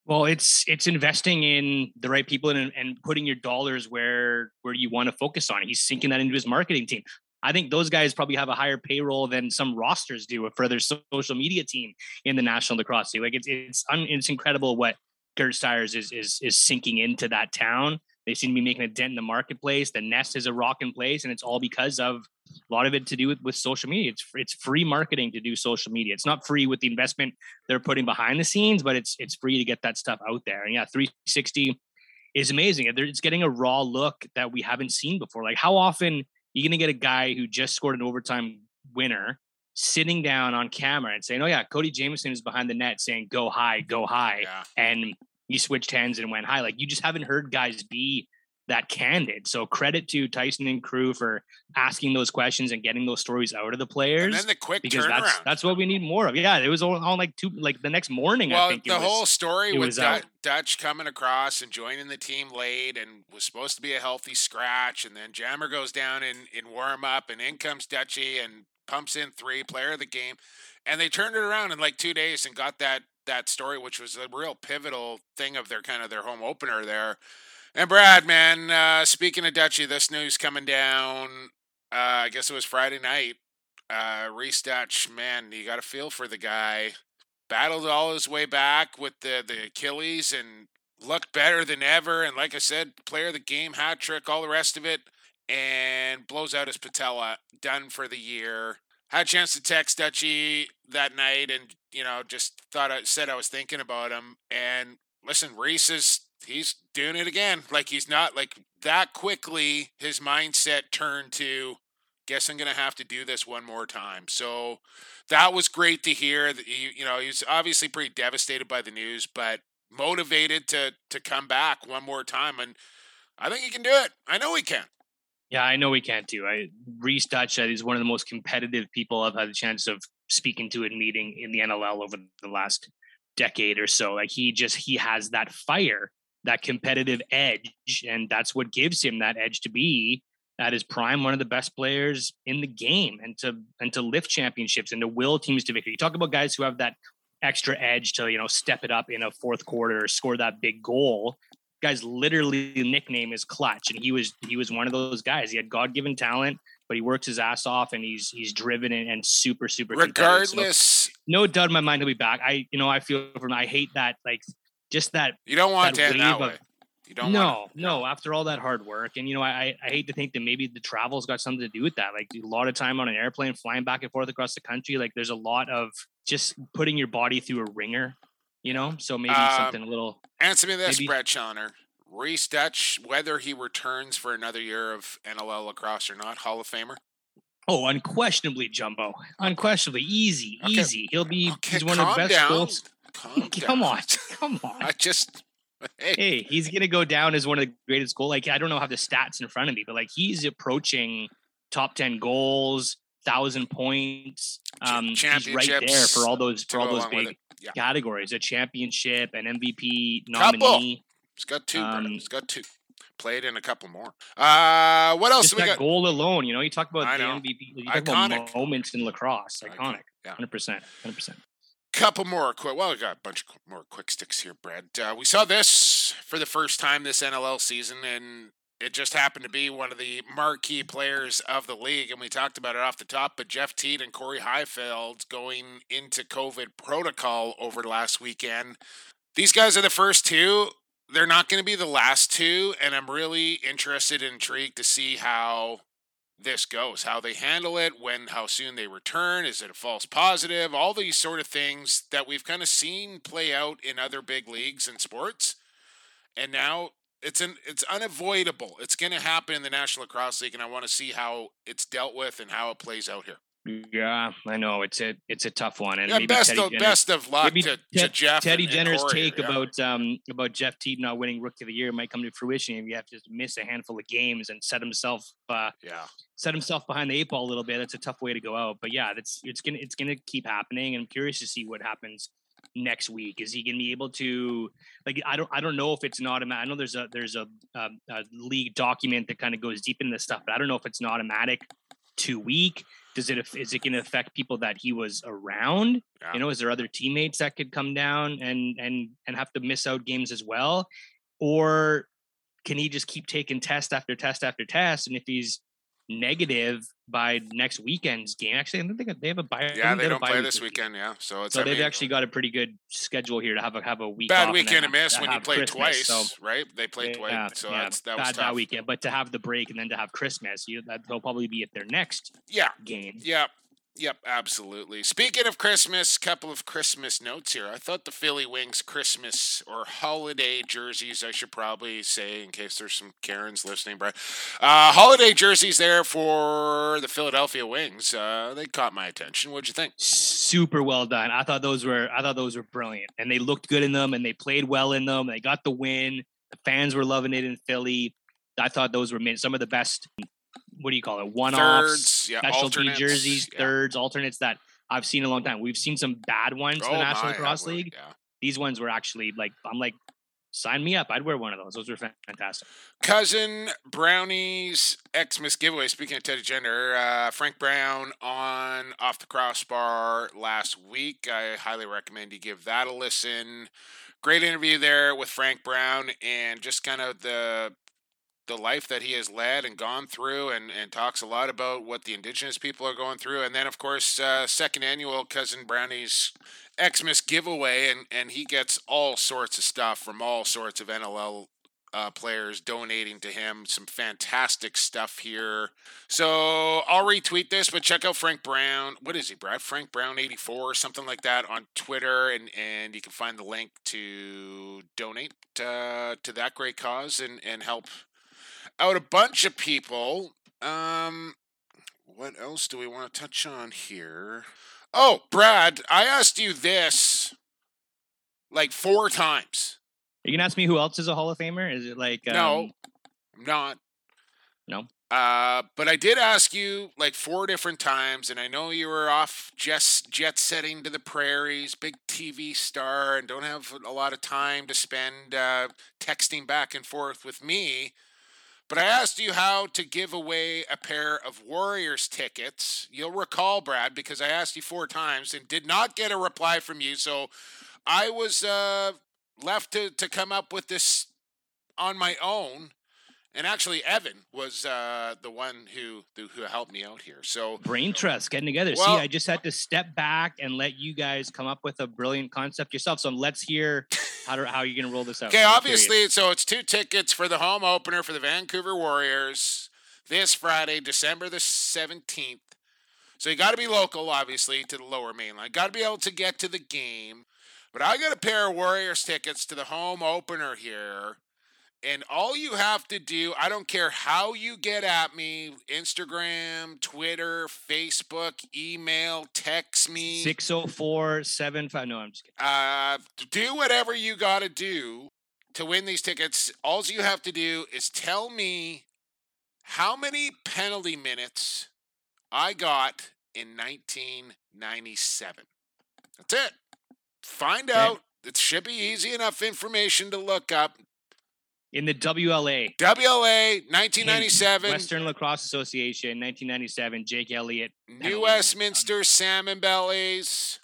[SPEAKER 2] Well, it's it's investing in the right people and, and putting your dollars where where you want to focus on. He's sinking that into his marketing team. I think those guys probably have a higher payroll than some rosters do for their social media team in the National Lacrosse League. Like it's it's un, it's incredible what Curt Styres is is is sinking into that town. They seem to be making a dent in the marketplace. The nest is a rocking place, and it's all because of a lot of it to do with, with social media. It's it's free marketing to do social media. It's not free with the investment they're putting behind the scenes, but it's it's free to get that stuff out there. And yeah, 360 is amazing. It's getting a raw look that we haven't seen before. Like how often you're you going to get a guy who just scored an overtime winner sitting down on camera and saying, "Oh yeah, Cody Jamieson is behind the net saying go high, go mm-hmm. high," yeah. and he switched hands and went high. Like you just haven't heard guys be that candid. So credit to Tyson and crew for asking those questions and getting those stories out of the players. And
[SPEAKER 1] then the quick
[SPEAKER 2] because
[SPEAKER 1] turnaround.
[SPEAKER 2] that's that's what we need more of. Yeah, it was all, all like two like the next morning.
[SPEAKER 1] Well,
[SPEAKER 2] I think
[SPEAKER 1] the
[SPEAKER 2] was,
[SPEAKER 1] whole story with uh, Duch coming across and joining the team late and was supposed to be a healthy scratch, and then Jammer goes down in in warm up, and in comes Duchy and pumps in three, player of the game, and they turned it around in like two days and got that that story, which was a real pivotal thing of their kind of their home opener there. And Brad, man, uh, speaking of Duchy, this news coming down. Uh, I guess it was Friday night. Uh, Rhys Duch, man, you got a feel for the guy. Battled all his way back with the the Achilles and looked better than ever. And like I said, player of the game, hat trick, all the rest of it and blows out his patella, done for the year. Had a chance to text Duchy that night and, you know, just thought I said I was thinking about him. And listen, Rhys is he's doing it again. Like he's not like that quickly his mindset turned to guess I'm gonna have to do this one more time. So that was great to hear. He, you know, he was obviously pretty devastated by the news, but motivated to to come back one more time. And I think he can do it. I know he can.
[SPEAKER 2] Yeah, I know we can't do. I Rhys Duch is one of the most competitive people I've had the chance of speaking to and meeting in the NLL over the last decade or so. Like he just he has that fire, that competitive edge, and that's what gives him that edge to be at his prime one of the best players in the game and to and to lift championships and to will teams to victory. You talk about guys who have that extra edge to you know step it up in a fourth quarter or score that big goal guy's literally nickname is clutch and he was he was one of those guys. He had god-given talent but he works his ass off and he's he's driven and, and super super
[SPEAKER 1] regardless
[SPEAKER 2] so, no doubt in my mind he'll be back. I you know i feel from i hate that like just that
[SPEAKER 1] you don't want that, that way. You don't
[SPEAKER 2] no no after all that hard work. And you know I, I hate to think that maybe the travel's got something to do with that. Like a lot of time on an airplane flying back and forth across the country like there's a lot of just putting your body through a ringer you know so maybe um, something a little
[SPEAKER 1] answer me this maybe, brett Challoner. Rhys Duch, whether he returns for another year of NLL lacrosse or not, Hall of Famer?
[SPEAKER 2] Oh, unquestionably, Jumbo. Unquestionably, easy, okay. easy. He'll be. Okay, he's one of the best
[SPEAKER 1] down.
[SPEAKER 2] goals.
[SPEAKER 1] Calm [laughs]
[SPEAKER 2] come on, come [laughs] on.
[SPEAKER 1] I just.
[SPEAKER 2] Hey. hey, he's gonna go down as one of the greatest goal. Like I don't know how the stats in front of me, but like he's approaching top ten goals, thousand points. Um, he's right there for all those for all those big yeah. categories: a championship, an MVP nominee.
[SPEAKER 1] Couple. He's got two. Um, He's got two. Played in a couple more. Uh, what else?
[SPEAKER 2] Just
[SPEAKER 1] we
[SPEAKER 2] that
[SPEAKER 1] got?
[SPEAKER 2] goal alone. You know, you talk about the. MVP. You talk Iconic. about moments in lacrosse. Iconic. Hundred percent. Hundred percent.
[SPEAKER 1] Couple more quick. Well, we got a bunch more quick sticks here, Brad. Uh, we saw this for the first time this NLL season, and it just happened to be one of the marquee players of the league, and we talked about it off the top. But Jeff Teat and Corey Highfield going into COVID protocol over last weekend. These guys are the first two they're not going to be the last two, and I'm really interested and intrigued to see how this goes, how they handle it, when, how soon they return. Is it a false positive? All these sort of things that we've kind of seen play out in other big leagues and sports, and now it's an it's unavoidable. It's going to happen in the National Lacrosse League, and I want to see how it's dealt with and how it plays out here.
[SPEAKER 2] Yeah, I know it's a it's a tough one, and
[SPEAKER 1] yeah, best Teddy of Jenner, best of luck to, to, Jeff.
[SPEAKER 2] Teddy
[SPEAKER 1] and,
[SPEAKER 2] Jenner's
[SPEAKER 1] and
[SPEAKER 2] take
[SPEAKER 1] yeah.
[SPEAKER 2] about um about Jeff Teat not winning Rookie of the Year might come to fruition if you have to miss a handful of games and set himself uh
[SPEAKER 1] yeah
[SPEAKER 2] set himself behind the eight ball a little bit. That's a tough way to go out, but yeah, that's it's gonna it's gonna keep happening, and I'm curious to see what happens next week. Is he gonna be able to like I don't I don't know if it's an automatic. I know there's a there's a, a, a league document that kind of goes deep into this stuff, but I don't know if it's an automatic two week does it is it going to affect people that he was around
[SPEAKER 1] yeah.
[SPEAKER 2] you know is there other teammates that could come down and and and have to miss out games as well or can he just keep taking test after test after test and if he's negative by next weekend's game. Actually, I think they have a bye.
[SPEAKER 1] Yeah, they don't play this weekend. Yeah, so it's
[SPEAKER 2] so
[SPEAKER 1] I
[SPEAKER 2] they've
[SPEAKER 1] mean,
[SPEAKER 2] actually got a pretty good schedule here to have a have a week.
[SPEAKER 1] bad weekend to miss when you play
[SPEAKER 2] Christmas,
[SPEAKER 1] twice,
[SPEAKER 2] So
[SPEAKER 1] right? They played twice,
[SPEAKER 2] yeah,
[SPEAKER 1] so
[SPEAKER 2] yeah,
[SPEAKER 1] that's that was
[SPEAKER 2] bad
[SPEAKER 1] tough.
[SPEAKER 2] that weekend, but to have the break and then to have Christmas, you, that they'll probably be at their next
[SPEAKER 1] Yeah,
[SPEAKER 2] game.
[SPEAKER 1] Yep. Yep, absolutely. Speaking of Christmas, couple of Christmas notes here. I thought the Philly Wings Christmas or holiday jerseys, I should probably say, in case there's some Karens listening, Brad. Uh, holiday jerseys there for the Philadelphia Wings. Uh, they caught my attention. What'd you think?
[SPEAKER 2] super well done. I thought those were I thought those were brilliant, and they looked good in them, and they played well in them. They got the win. The fans were loving it in Philly. I thought those were some of the best. What do you call it? One offs,
[SPEAKER 1] yeah,
[SPEAKER 2] specialty
[SPEAKER 1] alternates,
[SPEAKER 2] jerseys,
[SPEAKER 1] yeah.
[SPEAKER 2] thirds, alternates that I've seen a long time. We've seen some bad ones in
[SPEAKER 1] Oh,
[SPEAKER 2] the National Lacrosse League.
[SPEAKER 1] yeah.
[SPEAKER 2] These ones were actually like I'm like, sign me up. I'd wear one of those. Those were fantastic.
[SPEAKER 1] Cousin Brownie's Xmas giveaway. Speaking of Teddy Jenner, uh, Frank Brown on Off the Crossbar last week. I highly recommend you give that a listen. Great interview there with Frank Brown and just kind of the the life that he has led and gone through and, and talks a lot about what the indigenous people are going through. And then, of course, uh, second annual Cousin Brownie's Xmas giveaway. And, and he gets all sorts of stuff from all sorts of NLL uh, players donating to him. Some fantastic stuff here. So I'll retweet this, but check out Frank Brown. What is he, Brad? Frank Brown 84 or something like that on Twitter. And, and you can find the link to donate uh, to that great cause and, and help out a bunch of people. Um, what else do we want to touch on here? Oh, Brad, I asked you this like four times.
[SPEAKER 2] You can ask me who else is a Hall of Famer. Is it like um,
[SPEAKER 1] no, I'm not.
[SPEAKER 2] No.
[SPEAKER 1] Uh, but I did ask you like four different times, and I know you were off just jet setting to the prairies, big TV star, and don't have a lot of time to spend uh, texting back and forth with me. But I asked you how to give away a pair of Warriors tickets. You'll recall, Brad, because I asked you four times and did not get a reply from you. So I was uh, left to, to come up with this on my own. And actually, Evan was uh, the one who who helped me out here. So
[SPEAKER 2] brain trust getting together.
[SPEAKER 1] Well-
[SPEAKER 2] See, I just had to step back and let you guys come up with a brilliant concept yourself. So let's hear how to, how you're going to roll this out.
[SPEAKER 1] Okay, obviously, so it's two tickets for the home opener for the Vancouver Warriors this Friday, December the 17th. So you got to be local, obviously, to the lower mainland. Got to be able to get to the game. But I got a pair of Warriors tickets to the home opener here. And all you have to do, I don't care how you get at me Instagram, Twitter, Facebook, email, text me.
[SPEAKER 2] 604 75. No, I'm just kidding.
[SPEAKER 1] Uh, do whatever you got to do to win these tickets. All you have to do is tell me how many penalty minutes I got in 1997. That's it. Find out. It should be easy enough information to look up.
[SPEAKER 2] In the WLA,
[SPEAKER 1] WLA 1997,
[SPEAKER 2] Western Lacrosse Association, 1997, Jake Elliott.
[SPEAKER 1] New Westminster Salmon Bellies.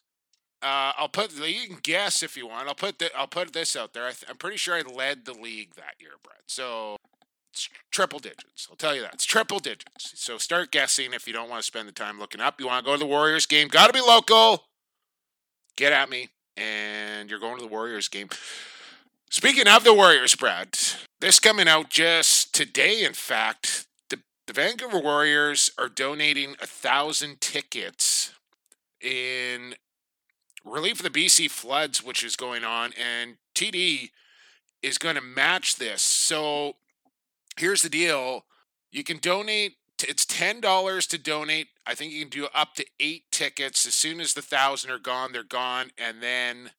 [SPEAKER 1] Uh, I'll put you can guess if you want. I'll put the, I'll put this out there. I th- I'm pretty sure I led the league that year, Brett. So it's triple digits. I'll tell you that it's triple digits. So start guessing if you don't want to spend the time looking up. You want to go to the Warriors game? Got to be local. Get at me, and you're going to the Warriors game. Speaking of the Warriors, Brad, this coming out just today. In fact, the the Vancouver Warriors are donating a thousand tickets in relief of the BC floods, which is going on, and TD is going to match this. So here's the deal: you can donate. It's ten dollars to donate. I think you can do up to eight tickets. As soon as the thousand are gone, they're gone, and then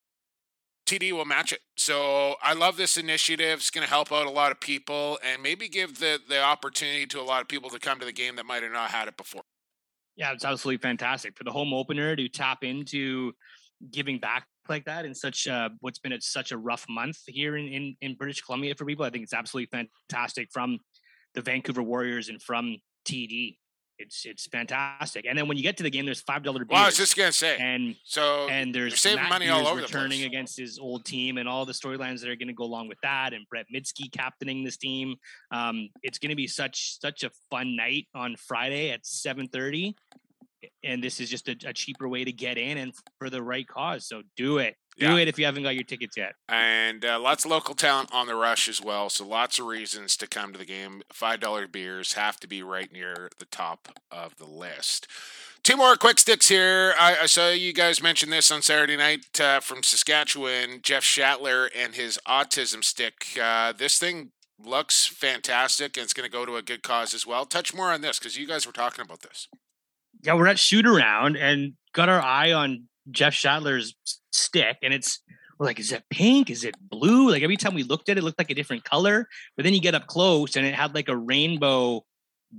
[SPEAKER 1] TD will match it. So I love this initiative. It's going to help out a lot of people and maybe give the the opportunity to a lot of people to come to the game that might have not had it before.
[SPEAKER 2] Yeah, it's absolutely fantastic for the home opener to tap into giving back like that in such what's been a, such a rough month here in, in in British Columbia for people. I think it's absolutely fantastic from the Vancouver Warriors and from TD. It's it's fantastic. And then when you get to the game, there's five dollar beers.
[SPEAKER 1] Well, I was just to say.
[SPEAKER 2] and
[SPEAKER 1] so
[SPEAKER 2] and there's
[SPEAKER 1] saving
[SPEAKER 2] Matt
[SPEAKER 1] money all
[SPEAKER 2] Beers
[SPEAKER 1] over the
[SPEAKER 2] returning
[SPEAKER 1] place.
[SPEAKER 2] against his old team and all the storylines that are going to go along with that, and Brett Mydske captaining this team. Um, it's going to be such such a fun night on Friday at seven thirty, and this is just a, a cheaper way to get in and for the right cause. So do it, do
[SPEAKER 1] Yeah.
[SPEAKER 2] it if you haven't got your tickets yet.
[SPEAKER 1] and uh, lots of local talent on the rush as well. So lots of reasons to come to the game. Five dollar beers have to be right near the top of the list. Two more quick sticks here. I, I saw you guys mention this on Saturday night uh, from Saskatchewan. Jeff Shatler and his autism stick. Uh, this thing looks fantastic, and it's going to go to a good cause as well. Touch more on this because you guys were talking about this.
[SPEAKER 2] Yeah, we're at shoot around and got our eye on Jeff Shatler's stick, and it's we're like, is it pink? Is it blue? Like every time we looked at it, it looked like a different color. But then you get up close and it had like a rainbow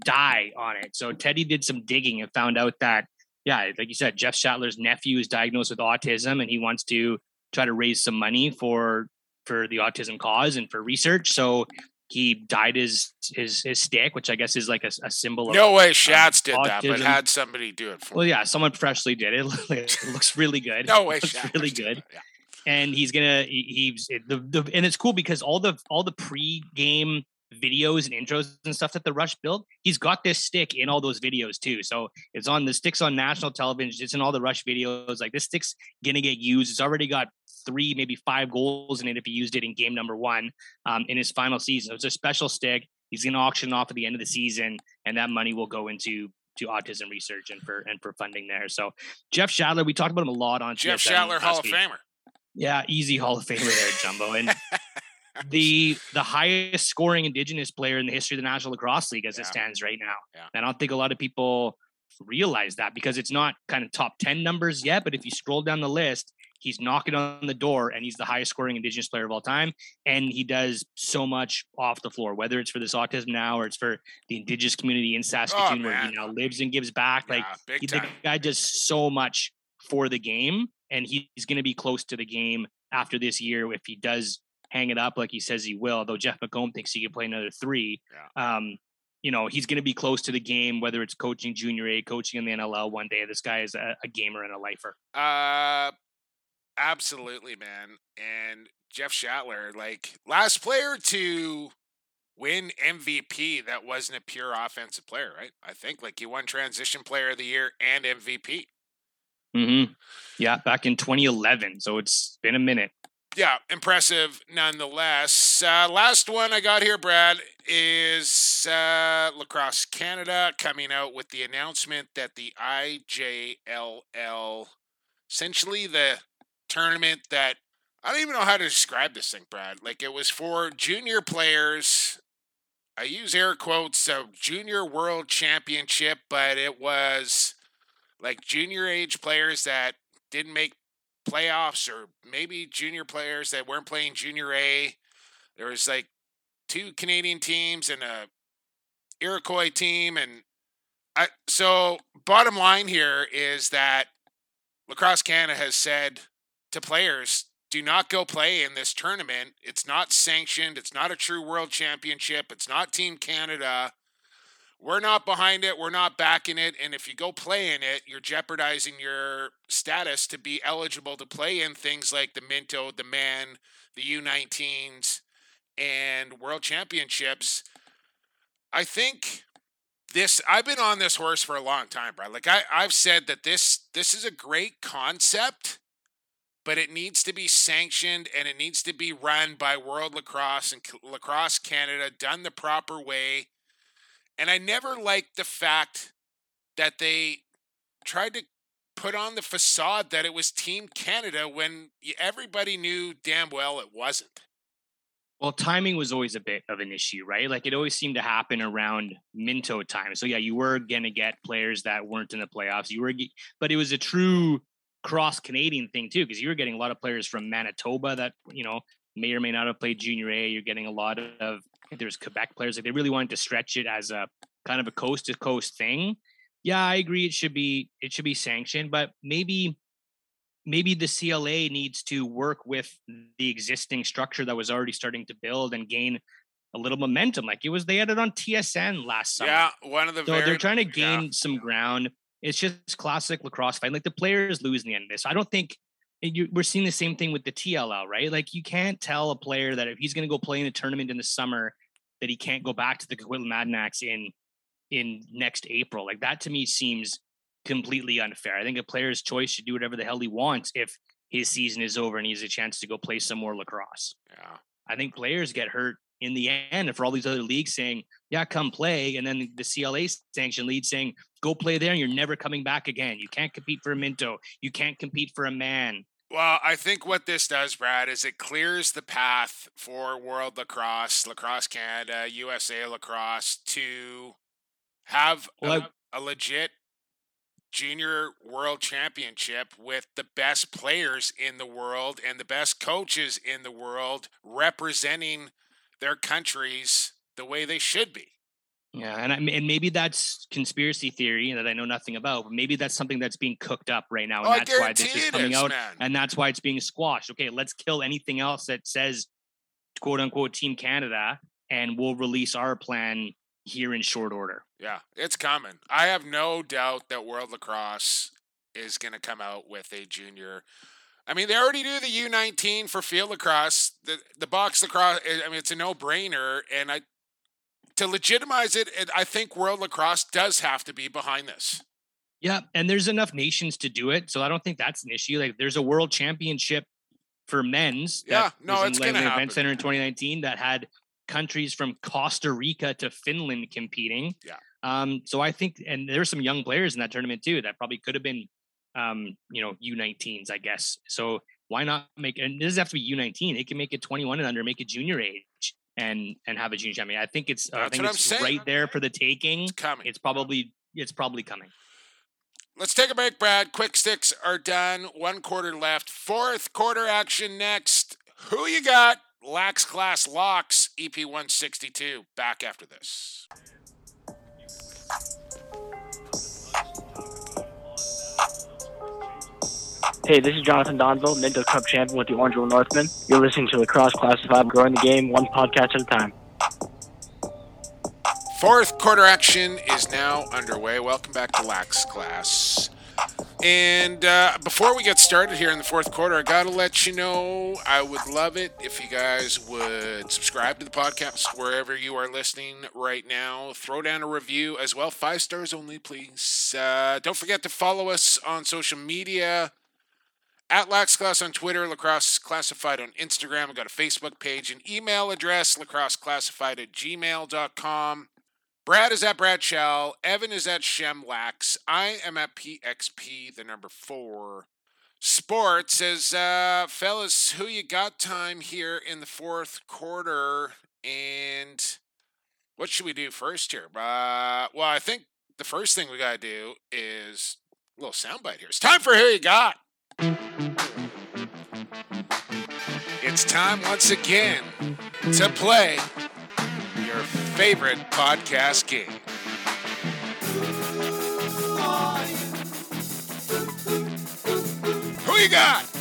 [SPEAKER 2] dye on it. So Teddy did some digging and found out that, yeah, like you said, Jeff Shatler's nephew is diagnosed with autism and he wants to try to raise some money for for the autism cause and for research. So he dyed his his his stick, which I guess is like a, a symbol of
[SPEAKER 1] No way Shats did that, but had somebody do it for him.
[SPEAKER 2] well, yeah, someone freshly did it. [laughs] it [laughs] looks really good.
[SPEAKER 1] No way
[SPEAKER 2] It looks
[SPEAKER 1] Shatner
[SPEAKER 2] really good.
[SPEAKER 1] that, yeah.
[SPEAKER 2] And he's gonna he, he's it, the, the and it's cool because all the all the pre-game videos and intros and stuff that the Rush built, he's got this stick in all those videos too. So it's on the sticks on national television. It's in all the Rush videos. Like this stick's gonna get used. It's already got three, maybe five goals in it if he used it in game number one um, in his final season. It's a special stick. He's gonna auction off at the end of the season, and that money will go into to autism research and for and for funding there. So Jeff Shatler, we talked about him a lot on
[SPEAKER 1] Jeff
[SPEAKER 2] TSN
[SPEAKER 1] Shatler, Hall of
[SPEAKER 2] week.
[SPEAKER 1] Famer.
[SPEAKER 2] Yeah, easy Hall of Famer there, Jumbo. And [laughs] the the highest scoring Indigenous player in the history of the National Lacrosse League as
[SPEAKER 1] Yeah.
[SPEAKER 2] it stands right now.
[SPEAKER 1] Yeah.
[SPEAKER 2] And I don't think a lot of people realize that because it's not kind of top ten numbers yet. But if you scroll down the list, he's knocking on the door and he's the highest scoring indigenous player of all time and he does so much off the floor whether it's for this autism now or it's for the indigenous community in saskatoon oh, where he now lives and gives back yeah, like he, the guy does so much for the game and he's going to be close to the game after this year if he does hang it up like he says he will though jeff mccomb thinks he can play another three yeah. um, you know he's going to be close to the game whether it's coaching junior a coaching in the nll one day this guy is a, a gamer and a lifer
[SPEAKER 1] uh Absolutely, man. And Jeff Shatler, like last player to win MVP that wasn't a pure offensive player, right? I think like he won transition player of the year and MVP.
[SPEAKER 2] Mm-hmm. Yeah, back in 2011. So it's been a minute.
[SPEAKER 1] Yeah, impressive nonetheless. Uh, last one I got here, Brad, is uh, Lacrosse Canada coming out with the announcement that the IJLL, essentially the tournament that I don't even know how to describe this thing, Brad. Like it was for junior players. I use air quotes, a junior world championship, but it was like junior age players that didn't make playoffs or maybe junior players that weren't playing junior A. There was like two Canadian teams and a Iroquois team and I so bottom line here is that Lacrosse Canada has said to players do not go play in this tournament. It's not sanctioned. It's not a true world championship. It's not Team Canada. We're not behind it. We're not backing it. And if you go play in it, you're jeopardizing your status to be eligible to play in things like the Minto, the Man, the U19s, and World Championships. I think this I've been on this horse for a long time, bro. Like I, I've said that this this is a great concept but it needs to be sanctioned and it needs to be run by World Lacrosse and Lacrosse Canada, done the proper way. And I never liked the fact that they tried to put on the facade that it was Team Canada when everybody knew damn well it wasn't.
[SPEAKER 2] Well, timing was always a bit of an issue, right? Like it always seemed to happen around Minto time. So yeah, you were gonna get players that weren't in the playoffs. You were, but it was a true cross Canadian thing too, because you were getting a lot of players from Manitoba that you know may or may not have played junior A. You're getting a lot of there's Quebec players like they really wanted to stretch it as a kind of a coast to coast thing. Yeah, I agree. It should be it should be sanctioned, but maybe maybe the CLA needs to work with the existing structure that was already starting to build and gain a little momentum. Like it was they had it on TSN last summer.
[SPEAKER 1] Yeah, one of the
[SPEAKER 2] so
[SPEAKER 1] very,
[SPEAKER 2] they're trying to gain yeah. some ground. It's just classic lacrosse fight. Like the players lose in the end of this. I don't think you, we're seeing the same thing with the TLL, right? Like you can't tell a player that if he's going to go play in a tournament in the summer, that he can't go back to the Coquitlam Adanacs in in next April. Like that to me seems completely unfair. I think a player's choice should do whatever the hell he wants if his season is over and he has a chance to go play some more lacrosse.
[SPEAKER 1] Yeah.
[SPEAKER 2] I think players get hurt in the end and for all these other leagues saying, yeah, come play. And then the CLA sanction lead saying, go play there and you're never coming back again. You can't compete for a Minto. You can't compete for a man.
[SPEAKER 1] Well, I think what this does, Brad, is it clears the path for World Lacrosse, Lacrosse Canada, USA Lacrosse to have well, a, a legit junior world championship with the best players in the world and the best coaches in the world representing their countries the way they should be.
[SPEAKER 2] Yeah, and I, and maybe that's conspiracy theory that I know nothing about, but maybe that's something that's being cooked up right now, and
[SPEAKER 1] oh,
[SPEAKER 2] that's why this is coming
[SPEAKER 1] is,
[SPEAKER 2] out,
[SPEAKER 1] man.
[SPEAKER 2] and that's why it's being squashed. Okay, let's kill anything else that says "quote unquote" Team Canada, and we'll release our plan here in short order.
[SPEAKER 1] Yeah, it's coming. I have no doubt that World Lacrosse is going to come out with a junior I mean, they already do the U19 for field lacrosse. The the box lacrosse. I mean, it's a no brainer, and I to legitimize it, I think World Lacrosse does have to be behind this.
[SPEAKER 2] Yeah, and there's enough nations to do it, so I don't think that's an issue. Like, there's a World Championship for men's.
[SPEAKER 1] Yeah, no, it's going to happen.
[SPEAKER 2] Event Center in 2019 that had countries from Costa Rica to Finland competing.
[SPEAKER 1] Yeah.
[SPEAKER 2] Um, so I think, and there there's some young players in that tournament too that probably could have been um, you know, U19s, I guess. So why not make and this doesn't have to be U19. It can make it 21 and under, make it junior age and and have a junior champion. I think it's uh,
[SPEAKER 1] That's
[SPEAKER 2] I think it's right there for the taking.
[SPEAKER 1] It's coming.
[SPEAKER 2] It's probably it's probably coming.
[SPEAKER 1] Let's take a break, Brad. Quick sticks are done. One quarter left. Fourth quarter action next. Who you got? Lax Class Locks, EP 162. Back after this.
[SPEAKER 7] Hey, this is Jonathan Donville, Minto Cup champion with the Orangeville Northmen. You're listening to Lacrosse Classified, growing the game one podcast at a time.
[SPEAKER 1] Fourth quarter action is now underway. Welcome back to Lax Class. And uh, before we get started here in the fourth quarter, I got to let you know I would love it if you guys would subscribe to the podcast wherever you are listening right now. Throw down a review as well. Five stars only, please. Uh, don't forget to follow us on social media at Lax Class on Twitter, Lacrosse Classified on Instagram. I've got a Facebook page, an email address, lacrosseclassified at gmail.com. Brad is at Brad Shell. Evan is at Shemlax. I am at PXP, the number four. Sports says, uh, fellas, who you got time here in the fourth quarter? And what should we do first here? Uh, well, I think the first thing we got to do is a little soundbite here. It's time for Who You Got. It's time once again to play your favorite podcast game. Who you got?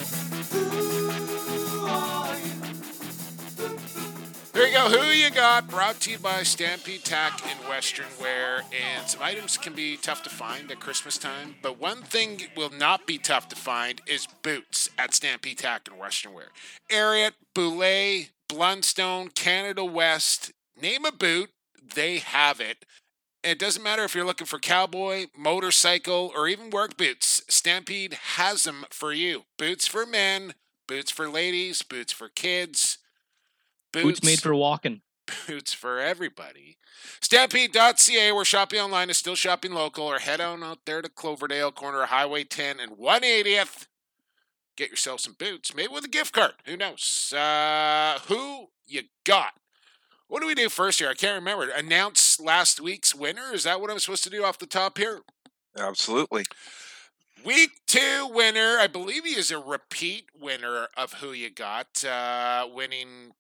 [SPEAKER 1] Go. Who you got? Brought to you by Stampede Tack and Western Wear. And some items can be tough to find at Christmas time, but one thing will not be tough to find is boots at Stampede Tack and Western Wear. Ariat, Boulet, Blundstone, Canada West, name a boot, they have it. It doesn't matter if you're looking for cowboy, motorcycle, or even work boots. Stampede has them for you. Boots for men, boots for ladies, boots for kids.
[SPEAKER 2] Boots made for walking.
[SPEAKER 1] Boots for everybody. Stampede.ca, where shopping online is still shopping local, or head on out there to Cloverdale, corner Highway 10 and 180th. Get yourself some boots, maybe with a gift card. Who knows? Uh, who you got? What do we do first here? I can't remember. Announce last week's winner? Is that what I'm supposed to do off the top here?
[SPEAKER 8] Absolutely.
[SPEAKER 1] Week two winner, I believe he is a repeat winner of Who You Got, uh, winning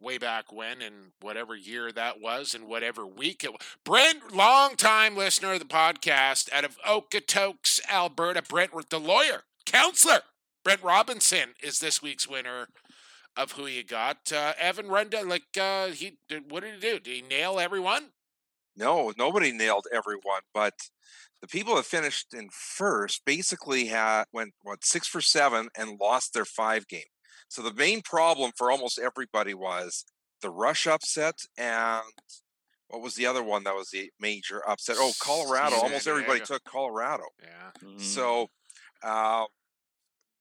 [SPEAKER 1] way back when and whatever year that was and whatever week it was. Brent, long-time listener of the podcast out of Okotoks, Alberta. Brent, the lawyer, counselor. Brent Robinson is this week's winner of Who You Got. Uh, Evan Runda, like, uh, he, what did he do? Did he nail everyone?
[SPEAKER 8] No, nobody nailed everyone, but the people that finished in first basically had went what six for seven and lost their five game. So the main problem for almost everybody was the rush upset and what was the other one that was the major upset? Oh, Colorado. Almost everybody took Colorado.
[SPEAKER 1] Yeah.
[SPEAKER 2] Mm.
[SPEAKER 8] So uh,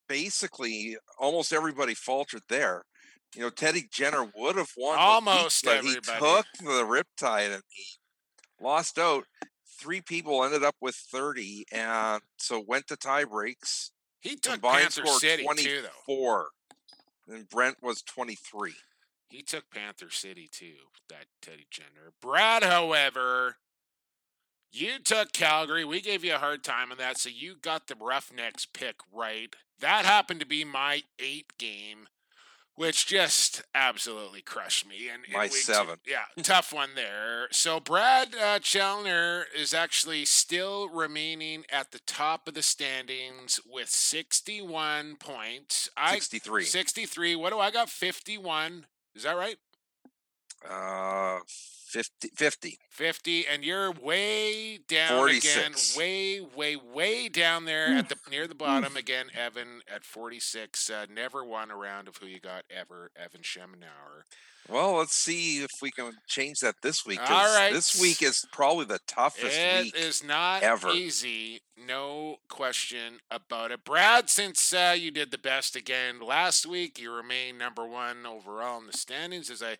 [SPEAKER 8] basically, almost everybody faltered there. You know, Teddy Jenner would have won the heat,
[SPEAKER 1] Almost
[SPEAKER 8] but
[SPEAKER 1] everybody.
[SPEAKER 8] he took the riptide and he lost out. Three people ended up with 30, and so went to tie breaks.
[SPEAKER 1] He took
[SPEAKER 8] Combined
[SPEAKER 1] Panther
[SPEAKER 8] score
[SPEAKER 1] City,
[SPEAKER 8] 24.
[SPEAKER 1] too, though.
[SPEAKER 8] And Brent was 23.
[SPEAKER 1] He took Panther City too, that Teddy Jenner. Brad, however, you took Calgary. We gave you a hard time on that, so you got the Roughnecks pick right. That happened to be my eight game, which just absolutely crushed me. And
[SPEAKER 8] My
[SPEAKER 1] week two-
[SPEAKER 8] seven. [laughs]
[SPEAKER 1] yeah, tough one there. So Brad uh, Challoner is actually still remaining at the top of the standings with 61 points. I
[SPEAKER 8] 63.
[SPEAKER 1] 63. What do I got? 51. Is that right?
[SPEAKER 8] Uh, 50. 50.
[SPEAKER 1] 50 and you're way down
[SPEAKER 8] 46.
[SPEAKER 1] again way way way down there at the near the [sighs] bottom again evan at 46 uh, never won a round of who you got ever evan schemenauer
[SPEAKER 8] Well, let's see if we can change that this week.
[SPEAKER 1] All right.
[SPEAKER 8] This week is probably the toughest
[SPEAKER 1] It
[SPEAKER 8] week.
[SPEAKER 1] is not
[SPEAKER 8] ever.
[SPEAKER 1] easy no question about it brad since uh, you did the best again last week you remain number one overall in the standings as i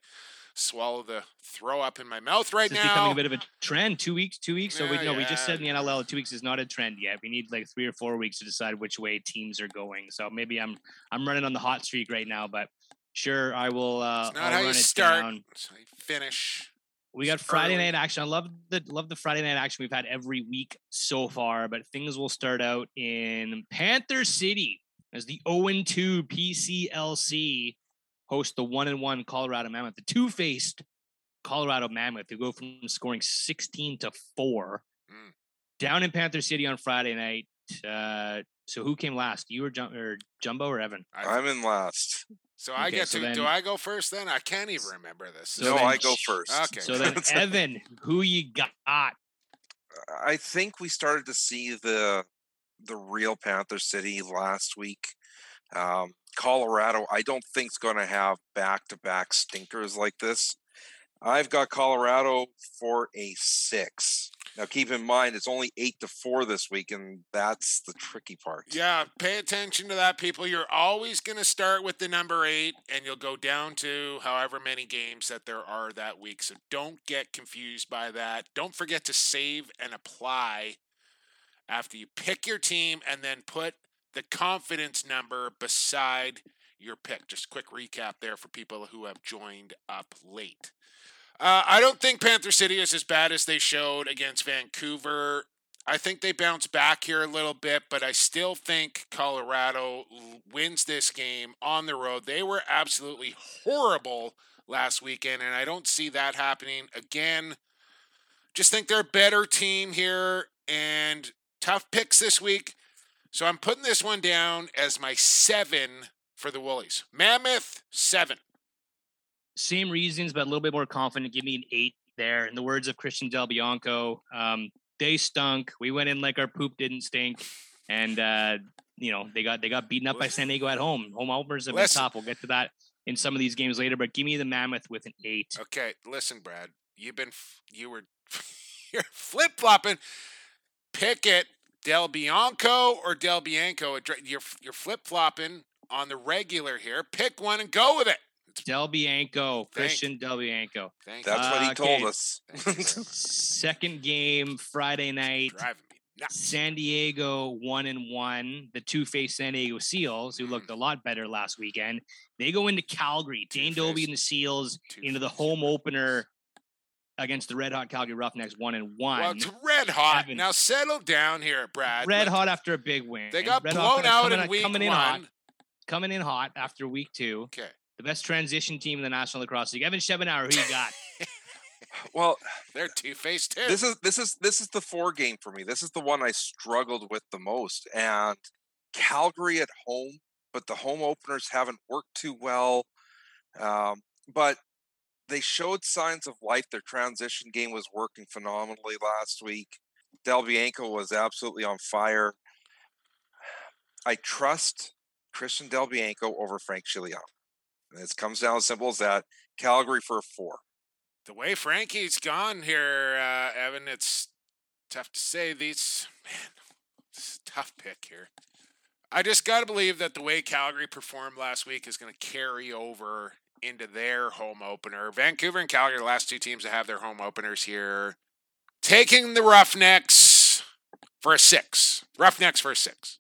[SPEAKER 1] swallow the throw up in my mouth right
[SPEAKER 2] This is becoming a bit of a trend. Two weeks, two weeks. So we
[SPEAKER 1] Yeah,
[SPEAKER 2] no, we just said in the NLL two weeks is not a trend yet. We need like three or four weeks to decide which way teams are going. So maybe I'm I'm running on the hot streak right now, but sure I will. Uh,
[SPEAKER 1] it's not
[SPEAKER 2] I'll
[SPEAKER 1] how
[SPEAKER 2] run
[SPEAKER 1] you start
[SPEAKER 2] down.
[SPEAKER 1] it's how you finish
[SPEAKER 2] We got Friday night action. I love the love the Friday night action we've had every week so far, but things will start out in Panther City as the 0 2 PCLC host the 1 and 1 Colorado Mammoth, the two faced Colorado Mammoth, who go from scoring 16 to 4
[SPEAKER 1] Mm.
[SPEAKER 2] down in Panther City on Friday night. Uh, so who came last? You or, Jum- or Jumbo or Evan?
[SPEAKER 8] I'm in last.
[SPEAKER 1] So I
[SPEAKER 2] Okay,
[SPEAKER 1] get
[SPEAKER 2] so
[SPEAKER 1] to.
[SPEAKER 2] then-
[SPEAKER 1] do I go first then? I can't even remember this.
[SPEAKER 2] So
[SPEAKER 8] no,
[SPEAKER 2] then
[SPEAKER 8] I go first.
[SPEAKER 1] Okay.
[SPEAKER 2] So then, [laughs] Evan, who you got?
[SPEAKER 8] I think we started to see the the real Panther City last week. Um, Colorado, I don't think going to have back to back stinkers like this. I've got Colorado for a six. Now, keep in mind it's only eight to four this week, and that's the tricky part.
[SPEAKER 1] Yeah, pay attention to that, people. You're always going to start with the number eight, and you'll go down to however many games that there are that week. So don't get confused by that. Don't forget to save and apply after you pick your team, and then put the confidence number beside your pick. Just quick recap there for people who have joined up late. Uh, I don't think Panther City is as bad as they showed against Vancouver. I think they bounce back here a little bit, but I still think Colorado wins this game on the road. They were absolutely horrible last weekend, and I don't see that happening again. Just think they're a better team here and tough picks this week. So I'm putting this one down as my seven for the Woolies. Mammoth, seven.
[SPEAKER 2] Same reasons, but a little bit more confident. Give me an eight there. In the words of Christian Del Bianco, um, they stunk. We went in like our poop didn't stink, and uh, you know they got they got beaten up by San Diego at home. Home openers have been
[SPEAKER 1] Listen.
[SPEAKER 2] tough. We'll get to that in some of these games later. But give me the Mammoth with an eight.
[SPEAKER 1] Okay, listen, Brad. You've been f- you were [laughs] you're flip flopping. Pick it, Del Bianco or Del Bianco. You're you're flip flopping on the regular here. Pick one and go with it.
[SPEAKER 2] Del Bianco,
[SPEAKER 1] Thank-
[SPEAKER 2] Christian Del Bianco.
[SPEAKER 1] Thank
[SPEAKER 8] That's what he
[SPEAKER 2] Uh,
[SPEAKER 8] told
[SPEAKER 2] okay.
[SPEAKER 8] us.
[SPEAKER 2] Second game Friday night.
[SPEAKER 1] Driving me nuts.
[SPEAKER 2] San Diego one and one. The two faced San Diego Seals, who
[SPEAKER 1] Mm.
[SPEAKER 2] looked a lot better last weekend. They go into Calgary. Dane Dobbie
[SPEAKER 1] Two-faced.
[SPEAKER 2] and the Seals into the home opener against the Red Hot Calgary Roughnecks one and one.
[SPEAKER 1] Well, it's red hot.
[SPEAKER 2] Evan.
[SPEAKER 1] Now settle down here, Brad.
[SPEAKER 2] Red
[SPEAKER 1] Look,
[SPEAKER 2] hot after a big win.
[SPEAKER 1] They got
[SPEAKER 2] Red
[SPEAKER 1] blown out
[SPEAKER 2] coming,
[SPEAKER 1] in week
[SPEAKER 2] coming
[SPEAKER 1] one.
[SPEAKER 2] in hot. Coming in hot after week two.
[SPEAKER 1] Okay.
[SPEAKER 2] The best transition team in the National Lacrosse League. Evan Schemenauer, who you got? [laughs]
[SPEAKER 8] well,
[SPEAKER 1] They're two faced too.
[SPEAKER 8] this is this is this is the four game for me. This is the one I struggled with the most. And Calgary at home, but the home openers haven't worked too well. Um, but they showed signs of life. Their transition game was working phenomenally last week. Del Bianco was absolutely on fire. I trust Christian Del Bianco over Frank Scigliano. And it comes down as simple as that. Calgary for four.
[SPEAKER 1] the way Frankie's gone here, uh, Evan, it's tough to say. These [laughs] man, this is a tough pick here. I just got to believe that the way Calgary performed last week is going to carry over into their home opener. Vancouver and Calgary, are the last two teams to have their home openers here, taking the Roughnecks for a six. Roughnecks for a six.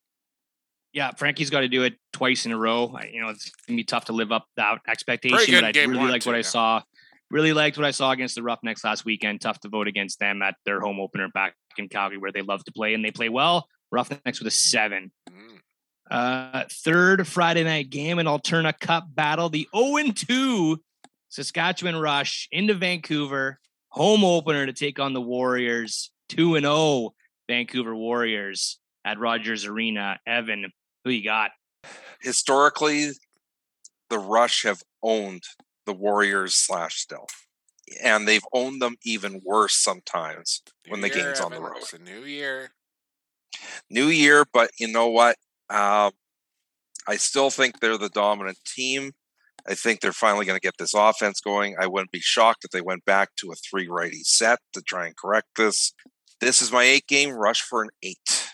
[SPEAKER 2] Yeah, Frankie's got to do it twice in a row. I- You know, it's gonna be tough to live up that expectation. But I really liked what I saw. Really liked what I saw against the Roughnecks last weekend. Tough to vote against them at their home opener back in Calgary, where they love to play and they play well. Roughnecks with a seven.
[SPEAKER 1] Mm.
[SPEAKER 2] Uh, third Friday night game, an Alterna Cup battle. The 0 2 Saskatchewan Rush into Vancouver, home opener to take on the Warriors. 2 and 0 Vancouver Warriors at Rogers Arena. Evan, who you got?
[SPEAKER 8] historically, the Rush have owned the Warriors slash Stealth, and they've owned them even worse sometimes when the
[SPEAKER 1] year,
[SPEAKER 8] game's on the road.
[SPEAKER 1] It's a new year.
[SPEAKER 8] New year, but you know what? Um, I still think they're the dominant team. I think they're finally going to get this offense going. I wouldn't be shocked if they went back to a three righty set to try and correct this. This is my eight game rush for an eight.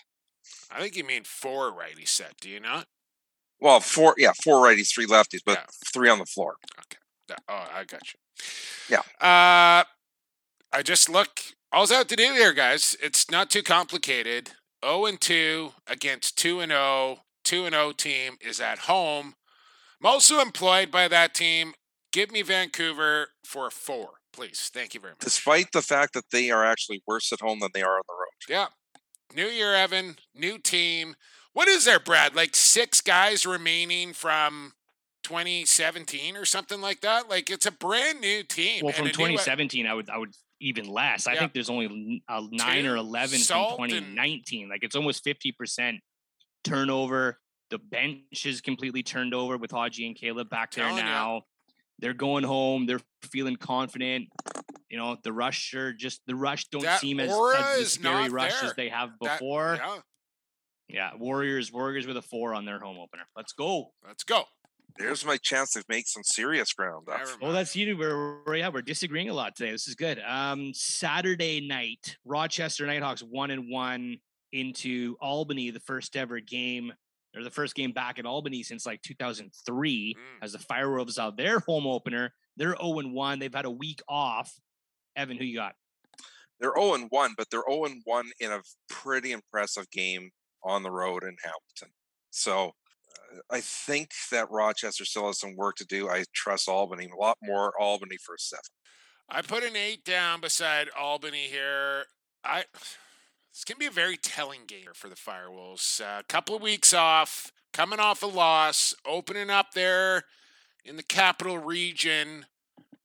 [SPEAKER 1] I think you mean four righty set. Do you not?
[SPEAKER 8] Well, four, yeah, four righties, three lefties, but
[SPEAKER 1] Yeah.
[SPEAKER 8] three on the floor.
[SPEAKER 1] No, Oh, I got you.
[SPEAKER 8] Yeah.
[SPEAKER 1] Uh, I just look. All's out to do here, guys. It's not too complicated. 0 and 2 against 2 and 0. 2 and 0 team is at home. I'm also employed by that team. Give me Vancouver for a four. Please. Thank you very much.
[SPEAKER 8] Despite the fact that they are actually worse at home than they are on the road.
[SPEAKER 1] Yeah. New year, Evan. New team. What is there, Brad? Like six guys remaining from 2017 or something like that? Like it's a brand new team.
[SPEAKER 2] Well, from
[SPEAKER 1] a new-
[SPEAKER 2] 2017, I would I would even less. I
[SPEAKER 1] Yeah.
[SPEAKER 2] think there's only uh, nine or 11
[SPEAKER 1] Salt
[SPEAKER 2] from
[SPEAKER 1] and-
[SPEAKER 2] 2019. Like it's almost 50 percent turnover. The bench is completely turned over with Haji and Caleb back there
[SPEAKER 1] Telling
[SPEAKER 2] now. They're going home. They're feeling confident. You know, the rush are just the rush don't
[SPEAKER 1] That
[SPEAKER 2] seem as, as scary rush
[SPEAKER 1] there.
[SPEAKER 2] as they have
[SPEAKER 1] That-
[SPEAKER 2] before.
[SPEAKER 1] yeah.
[SPEAKER 2] yeah, Warriors, Warriors with a four on their home opener. Let's go.
[SPEAKER 1] Let's go.
[SPEAKER 8] There's my chance to make some serious ground up.
[SPEAKER 2] Well, that's you. We're, we're yeah, we're disagreeing a lot today. This is good. Um, Saturday night, Rochester Nighthawks one and one into Albany, the first ever game or the first game back in Albany since like 2003
[SPEAKER 1] Mm.
[SPEAKER 2] as the Firewolves out their home opener. They're 0 and 1. They've had a week off. Evan, who you got?
[SPEAKER 8] They're 0 and 1, but they're 0 and 1 in a pretty impressive game on the road in Hamilton. So I think that Rochester still has some work to do. I trust Albany a lot more. Albany for seven.
[SPEAKER 1] I put an eight down beside Albany here. I it's gonna be a very telling game for the Firewolves. A couple of weeks off, coming off a loss, opening up there in the capital region.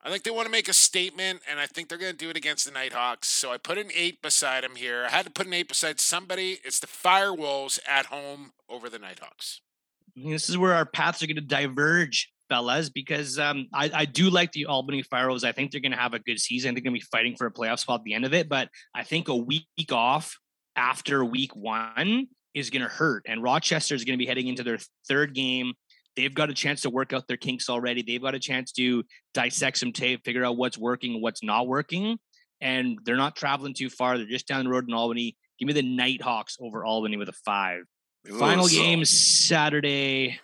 [SPEAKER 1] I think they want to make a statement, and I think they're going to do it against the Nighthawks. So I put an eight beside them here. I had to put an eight beside somebody. It's the Firewolves at home over the Nighthawks.
[SPEAKER 2] This is where our paths are going to diverge, fellas, because um, I, I do like the Albany Firewolves. I think they're going to have a good season. They're going to be fighting for a playoff spot at the end of it. But I think a week off after week one is going to hurt. And Rochester is going to be heading into their third game. They've got a chance to work out their kinks already. They've got a chance to dissect some tape, figure out what's working what's not working. And they're not traveling too far. They're just down the road in Albany. Give me the Nighthawks over Albany with a five. Final
[SPEAKER 8] Ooh, so-
[SPEAKER 2] games Saturday.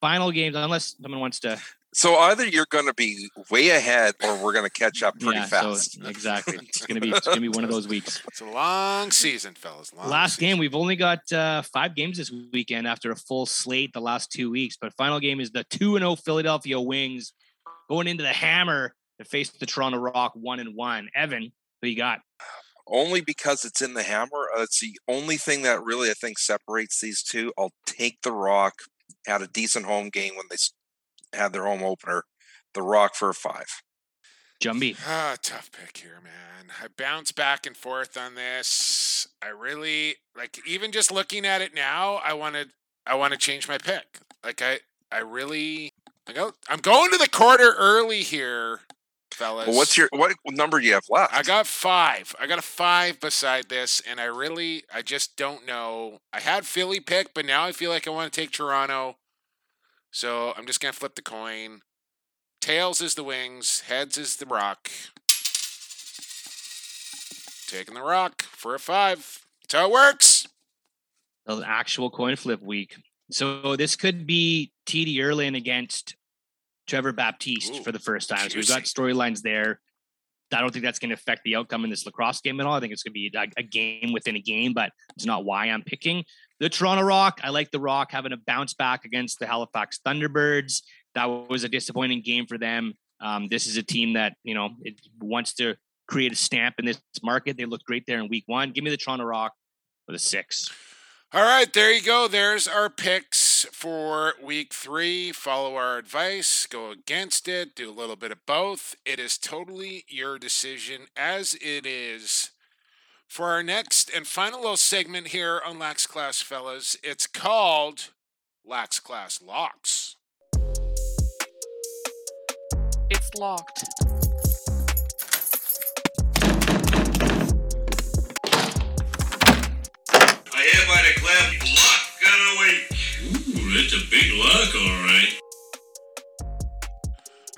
[SPEAKER 2] Final games, unless someone wants to.
[SPEAKER 8] So either you're going to be way ahead, or we're going to catch up pretty
[SPEAKER 2] yeah,
[SPEAKER 8] fast.
[SPEAKER 2] so exactly. It's gonna be [laughs] it's gonna be one of those weeks.
[SPEAKER 1] It's a long season, fellas. Long
[SPEAKER 2] Last
[SPEAKER 1] season.
[SPEAKER 2] game, we've only got uh, five games this weekend after a full slate the last two weeks. But final game is the two and zero Philadelphia Wings going into the Hammer to face the Toronto Rock one and one. Evan, who you got?
[SPEAKER 8] Only because it's in the hammer. Uh, it's the only thing that really I think separates these two. I'll take the Rock. Had a decent home game when they s- had their home opener. The Rock for a five.
[SPEAKER 2] Jumby.
[SPEAKER 1] Ah, tough pick here, man. I bounce back and forth on this. I really like even just looking at it now, I want to I want to change my pick. Like I I really I go I'm going to the quarter early here, fellas.
[SPEAKER 8] Well, what's your what number do you have left?
[SPEAKER 1] I got 5. I got a 5 beside this and I really I just don't know. I had Philly pick, but now I feel like I want to take Toronto. So, I'm just going to flip the coin. Tails is the wings, heads is the rock. Taking the rock for a five. That's how it works.
[SPEAKER 2] An actual coin flip week. So this could be TD Ierlan against Trevor Baptiste
[SPEAKER 1] Ooh,
[SPEAKER 2] for the first time. So we've got storylines there. I don't think that's going to affect the outcome in this lacrosse game at all. I think it's going to be a, a game within a game, but it's not why I'm picking the Toronto Rock. I like the Rock having a bounce back against the Halifax Thunderbirds. That was a disappointing game for them. Um, this is a team that you know it wants to create a stamp in this market. They looked great there in Week One. Give me the Toronto Rock with a six.
[SPEAKER 1] All right, there you go. There's our picks for week three. Follow our advice, go against it, do a little bit of both. It is totally your decision, as it is. For our next and final little segment here on Lax Class, fellas, it's called Lax Class Locks.
[SPEAKER 9] It's locked.
[SPEAKER 10] Declare lock gun away. Ooh, that's a big luck, all right.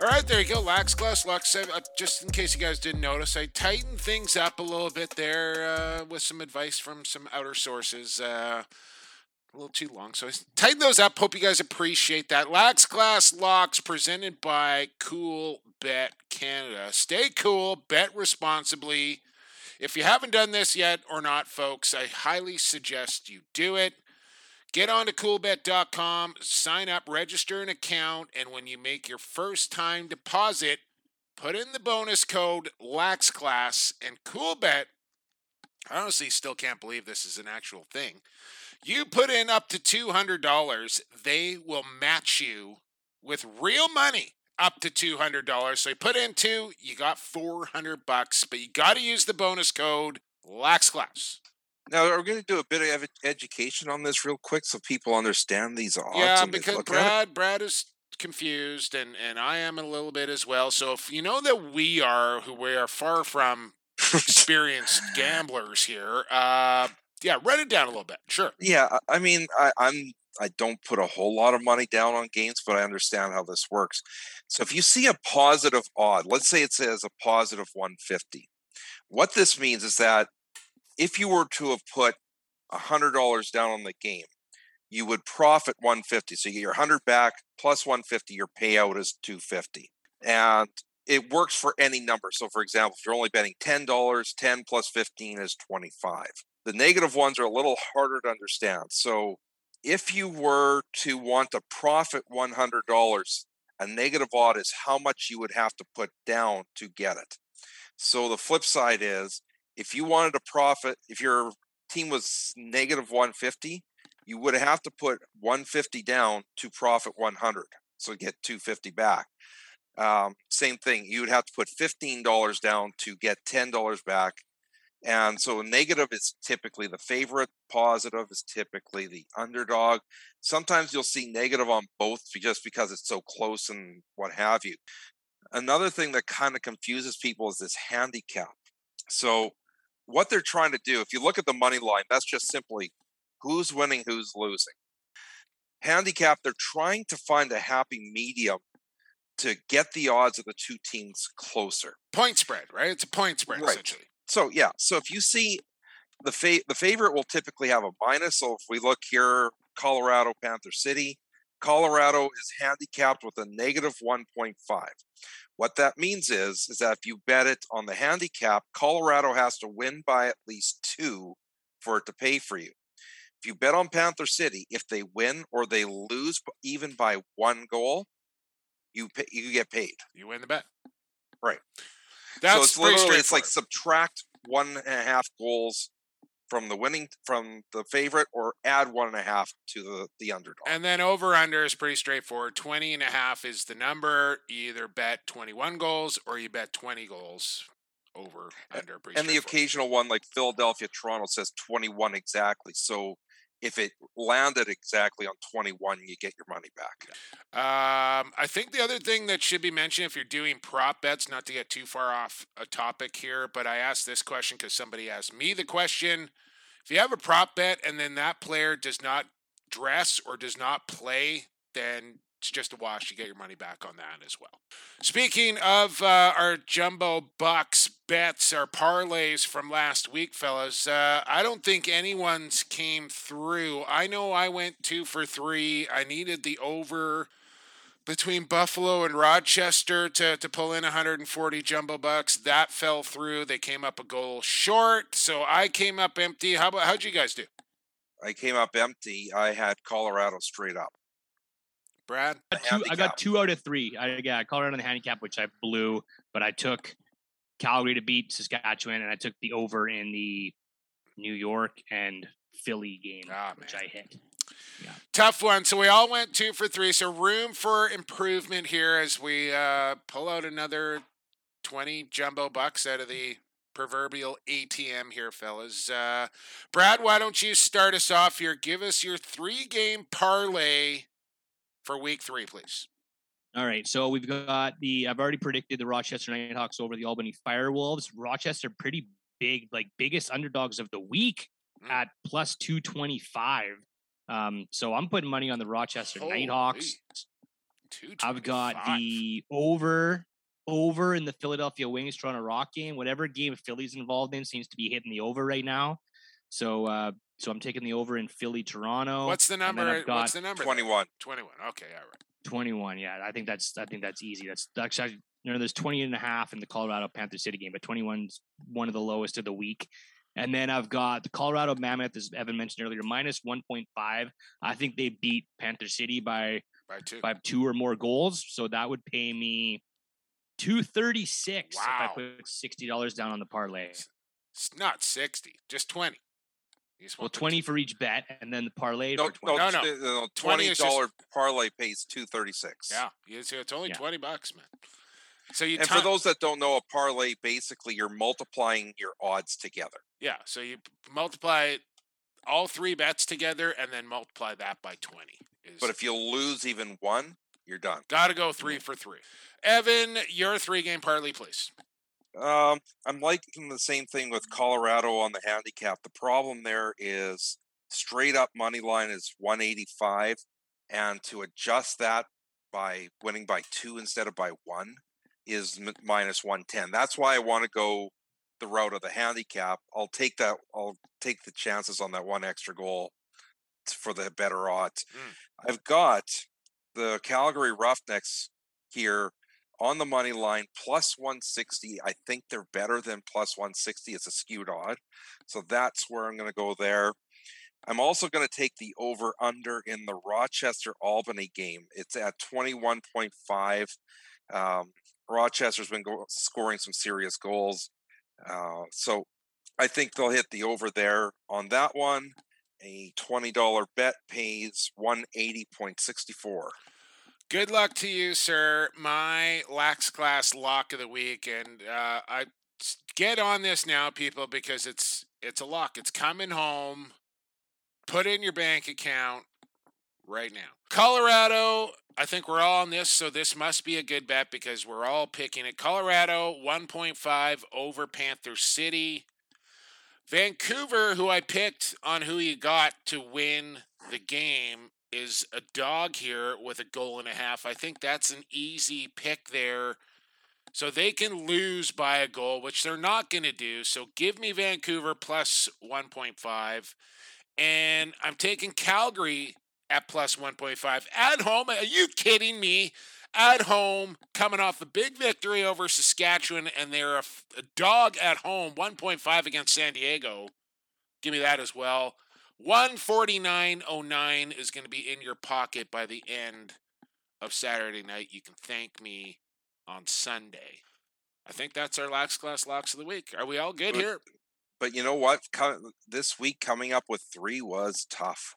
[SPEAKER 1] All right, there you go. Lax Class Locks. Uh, just in case you guys didn't notice, I tightened things up a little bit there uh, with some advice from some outer sources. Uh, a little too long, so I tightened those up. Hope you guys appreciate that. Lax Class Locks presented by Cool Bet Canada. Stay cool, bet responsibly. If you haven't done this yet or not, folks, I highly suggest you do it. Get on to coolbet.com, sign up, register an account, and when you make your first time deposit, put in the bonus code LAXClass and CoolBet. I honestly still can't believe this is an actual thing. You put in up to $200, they will match you with real money up to $200. So you put in two, you got 400 bucks, but you got to use the bonus code LAXClass.
[SPEAKER 8] Now, we're we going to do a bit of education on this real quick so people understand these odds?
[SPEAKER 1] Yeah, because
[SPEAKER 8] look at it?
[SPEAKER 1] Brad Brad is confused and and I am a little bit as well. So if you know that we are who we are far from [laughs] experienced gamblers here, uh yeah, run it down a little bit. Sure.
[SPEAKER 8] Yeah, I I mean, I, I'm I don't put a whole lot of money down on games, but I understand how this works. So if you see a positive odd, let's say it says a positive 150, what this means is that if you were to have put a hundred dollars down on the game, you would profit 150. So you get your hundred back plus 150, your payout is 250. And it works for any number. So for example, if you're only betting $10, 10 plus 15 is 25. The negative ones are a little harder to understand. So if you were to want to profit $100, a negative odd is how much you would have to put down to get it. So the flip side is if you wanted to profit, if your team was negative 150, you would have to put 150 down to profit 100. So get 250 back. Um, same thing, you would have to put $15 down to get $10 back. And so negative is typically the favorite, positive is typically the underdog. Sometimes you'll see negative on both just because it's so close and what have you. Another thing that kind of confuses people is this handicap. So, what they're trying to do, if you look at the money line, that's just simply who's winning, who's losing. Handicap, they're trying to find a happy medium to get the odds of the two teams closer.
[SPEAKER 1] Point spread, right? It's a point spread
[SPEAKER 8] Right.
[SPEAKER 1] essentially.
[SPEAKER 8] So yeah, so if you see the fa- the favorite will typically have a minus. So if we look here, Colorado Panther City, Colorado is handicapped with a negative 1.5. What that means is is that if you bet it on the handicap, Colorado has to win by at least 2 for it to pay for you. If you bet on Panther City, if they win or they lose even by one goal, you pay, you get paid.
[SPEAKER 1] You win the bet.
[SPEAKER 8] Right.
[SPEAKER 1] That's
[SPEAKER 8] so it's literally it's like subtract one and a half goals from the winning from the favorite or add one and a half to the the underdog.
[SPEAKER 1] And then over under is pretty straightforward. 20 and a half is the number. You either bet 21 goals or you bet 20 goals over under.
[SPEAKER 8] And the occasional one like Philadelphia Toronto says 21 exactly. So if it landed exactly on 21, you get your money back.
[SPEAKER 1] Um, I think the other thing that should be mentioned if you're doing prop bets, not to get too far off a topic here, but I asked this question because somebody asked me the question. If you have a prop bet and then that player does not dress or does not play, then it's just a wash. You get your money back on that as well. Speaking of uh, our jumbo bucks bets, our parlays from last week, fellas, uh, I don't think anyone's came through. I know I went two for three. I needed the over between Buffalo and Rochester to, to pull in 140 jumbo bucks. That fell through. They came up a goal short, so I came up empty. How about how'd you guys do,
[SPEAKER 8] I came up empty. I had Colorado straight up.
[SPEAKER 1] Brad?
[SPEAKER 2] I got two, I got two out of three. I yeah, I called it on the handicap, which I blew, but I took Calgary to beat Saskatchewan, and I took the over in the New York and Philly game, which I hit.
[SPEAKER 1] Tough one. So we all went two for three. So room for improvement here as we uh, pull out another 20 jumbo bucks out of the proverbial ATM here, fellas. Uh, Brad, why don't you start us off here? Give us your three game parlay for week three, please.
[SPEAKER 2] All right, so we've got the. I've already predicted the Rochester Nighthawks over the Albany Firewolves. Rochester, pretty big, like biggest underdogs of the week at plus two twenty five. Um, so I'm putting money on the Rochester Nighthawks. I've got the over over in the Philadelphia Wings Toronto Rock game. Whatever game Philly's involved in seems to be hitting the over right now. So uh, so I'm taking the over in Philly Toronto.
[SPEAKER 1] What's the number?
[SPEAKER 2] Got
[SPEAKER 1] What's the number? there?
[SPEAKER 8] 21.
[SPEAKER 1] 21. Okay, all right.
[SPEAKER 2] 21. Yeah, I think that's I think that's easy. That's actually you know there's 20 and a half in the Colorado Panther City game, but 21's one of the lowest of the week. And then I've got the Colorado Mammoth, as Evan mentioned earlier, minus 1.5. I think they beat Panther City by
[SPEAKER 1] by two,
[SPEAKER 2] by two or more goals. So that would pay me Two thirty six. If I
[SPEAKER 1] Wow.
[SPEAKER 2] put sixty dollars down on the parlay.
[SPEAKER 1] It's not 60, just 20. You just
[SPEAKER 2] Well,
[SPEAKER 1] want the
[SPEAKER 2] twenty for each bet, and then the parlay
[SPEAKER 8] No,
[SPEAKER 2] for twenty.
[SPEAKER 8] no,
[SPEAKER 1] No, no.
[SPEAKER 8] no,
[SPEAKER 1] 20
[SPEAKER 8] twenty
[SPEAKER 1] is just-
[SPEAKER 8] dollar parlay pays two thirty six.
[SPEAKER 1] Yeah, you it's only
[SPEAKER 2] Yeah.
[SPEAKER 1] 20 bucks, man. So you
[SPEAKER 8] And
[SPEAKER 1] ti-
[SPEAKER 8] for those that don't know, a parlay basically you're multiplying your odds together.
[SPEAKER 1] yeah, so you multiply all three bets together and then multiply that by 20. Is
[SPEAKER 8] But if you lose even one, you're done.
[SPEAKER 1] got to go 3 for 3. Evan, your three game parlay please.
[SPEAKER 8] Um, I'm liking the same thing with Colorado on the handicap. The problem there is straight up money line is 185, and to adjust that by winning by two instead of by one is m- minus 110. That's why I want to go the route of the handicap. I'll take that. I'll take the chances on that one extra goal for the better odds. I've got the Calgary Roughnecks here on the money line plus 160 i think they're better than plus 160 it's a skewed odd so that's where i'm going to go there. I'm also going to take the over under in the rochester albany game it's at 21.5 um, rochester's been go- scoring some serious goals uh, so i think they'll hit the over there on that one a $20 bet pays 180.64
[SPEAKER 1] Good luck to you, sir. My lax class lock of the week, and uh, I get on this now, people, because it's it's a lock. It's coming home. Put in your bank account right now. Colorado. I think we're all on this, so this must be a good bet because we're all picking it. Colorado 1.5 over Panther City. Vancouver, who I picked on who you got to win the game, is a dog here with a goal and a half. I think that's an easy pick there. So they can lose by a goal, which they're not going to do. So give me Vancouver plus 1.5. And I'm taking Calgary at plus 1.5 at home. Are you kidding me? At home, coming off a big victory over Saskatchewan, and they're a dog at home, 1.5 against San Diego. Give me that as well. 149.09 is going to be in your pocket by the end of Saturday night. You can thank me on Sunday. I think that's our Lax Class Locks of the Week. Are we all good
[SPEAKER 8] But-
[SPEAKER 1] here?
[SPEAKER 8] But you know what? This week coming up with three was tough.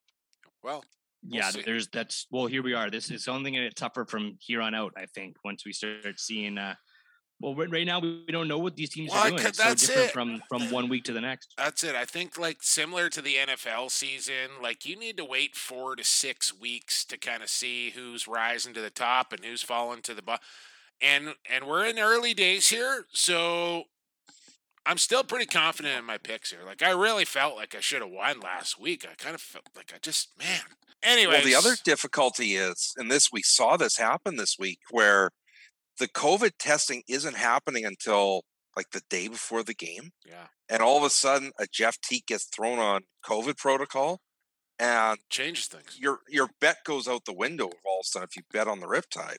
[SPEAKER 1] Well,
[SPEAKER 2] yeah,
[SPEAKER 1] see.
[SPEAKER 2] there's that's well. Here we are. This is only going to get tougher from here on out. I think once we start seeing. uh Well, right right now we we don't know what these teams
[SPEAKER 1] Well,
[SPEAKER 2] are doing.
[SPEAKER 1] could-
[SPEAKER 2] It's so
[SPEAKER 1] that's
[SPEAKER 2] different
[SPEAKER 1] it.
[SPEAKER 2] from from one week to the next.
[SPEAKER 1] That's it. I think like similar to the NFL season, like you need to wait four to six weeks to kind of see who's rising to the top and who's falling to the bottom. And and we're in early days here, so I'm still pretty confident in my picks here. Like I really felt like I should have won last week. I kind of felt like I just man. Anyway,
[SPEAKER 8] Well, the other difficulty is, and this we saw this happen this week, where the COVID testing isn't happening until like the day before the game,
[SPEAKER 1] yeah,
[SPEAKER 8] and all of a sudden a Jeff Teat gets thrown on COVID protocol, and
[SPEAKER 1] changes things.
[SPEAKER 8] your your bet goes out the window all of a sudden if you bet on the Riptide.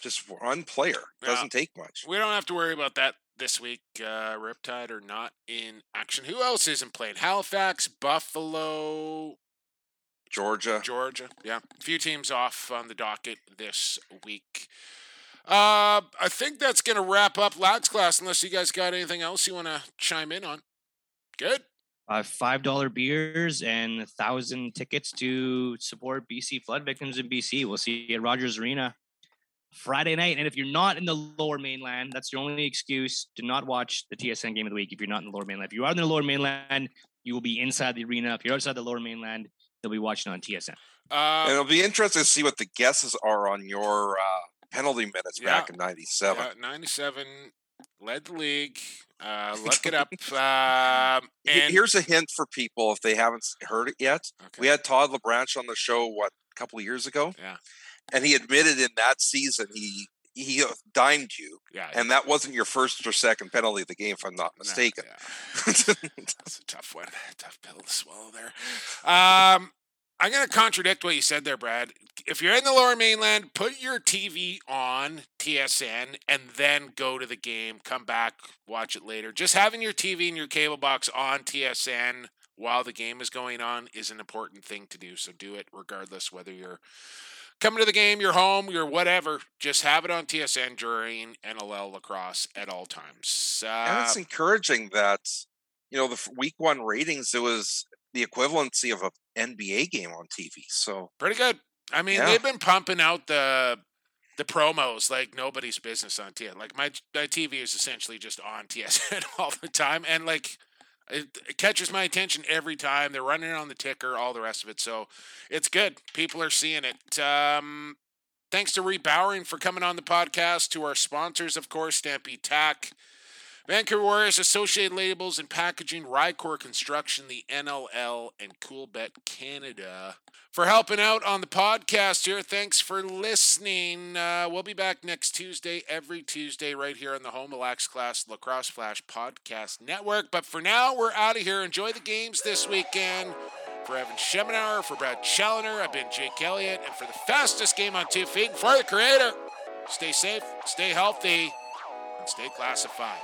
[SPEAKER 8] Just one player
[SPEAKER 1] Yeah.
[SPEAKER 8] doesn't take much.
[SPEAKER 1] We don't have to worry about that this week. Uh, Riptide are not in action. Who else isn't playing? Halifax, Buffalo,
[SPEAKER 8] Georgia.
[SPEAKER 1] Georgia. Yeah, a few teams off on the docket this week. Uh, I think that's going to wrap up Lax Class. Unless you guys got anything else you want to chime in on. Good.
[SPEAKER 2] Uh, Five dollar beers and a thousand tickets to support BC flood victims in BC. We'll see you at Rogers Arena Friday night. And if you're not in the Lower Mainland, that's your only excuse to not watch the TSN game of the week. If you're not in the Lower Mainland, if you are in the Lower Mainland, you will be inside the arena. If you're outside the Lower Mainland, they'll be watching on TSN.
[SPEAKER 1] Uh,
[SPEAKER 8] and it'll be interesting to see what the guesses are on your uh, penalty minutes back in '97.
[SPEAKER 1] uh, 97 led the league. Uh, [laughs] look it up. Um, and
[SPEAKER 8] Here's a hint for people if they haven't heard it yet. We had Todd LeBranch on the show what a couple of years ago.
[SPEAKER 1] Yeah.
[SPEAKER 8] And he admitted in that season he he uh, dimed you.
[SPEAKER 1] Yeah.
[SPEAKER 8] And that wasn't your first or second penalty of the game, if I'm not mistaken. [laughs]
[SPEAKER 1] That's a tough one. [laughs] Tough pill to swallow there. Um, I'm going to contradict what you said there, Brad. If you're in the lower mainland, put your TV on TSN and then go to the game. Come back, watch it later. Just having your TV and your cable box on TSN while the game is going on is an important thing to do. So do it regardless whether you're coming to the game, you're home, you're whatever. Just have it on TSN during NLL lacrosse at all times. Uh,
[SPEAKER 8] and it's encouraging that you know the week one ratings. It was the equivalency of a NBA game on TV. So
[SPEAKER 1] pretty good. I mean,
[SPEAKER 8] Yeah.
[SPEAKER 1] they've been pumping out the the promos like nobody's business on TSN. Like my my TV is essentially just on [laughs] TSN all the time, and like it, it catches my attention every time. They're running it on the ticker, all the rest of it. So it's good. People are seeing it. Um, thanks to Reid Bowering for coming on the podcast. To our sponsors, of course, Stampede Tack. Vancouver Warriors, Associated Labels and Packaging, Rycor Construction, the NLL, and Coolbet Canada. For helping out on the podcast here, thanks for listening. Uh, we'll be back next Tuesday, every Tuesday, right here on the Home Relax Class Lacrosse Flash Podcast Network. But for now, we're out of here. Enjoy the games this weekend. For Evan Schemenauer, for Brad Challoner, I've been Jake Elliott, and for the fastest game on two feet, for the creator, stay safe, stay healthy, and stay classified.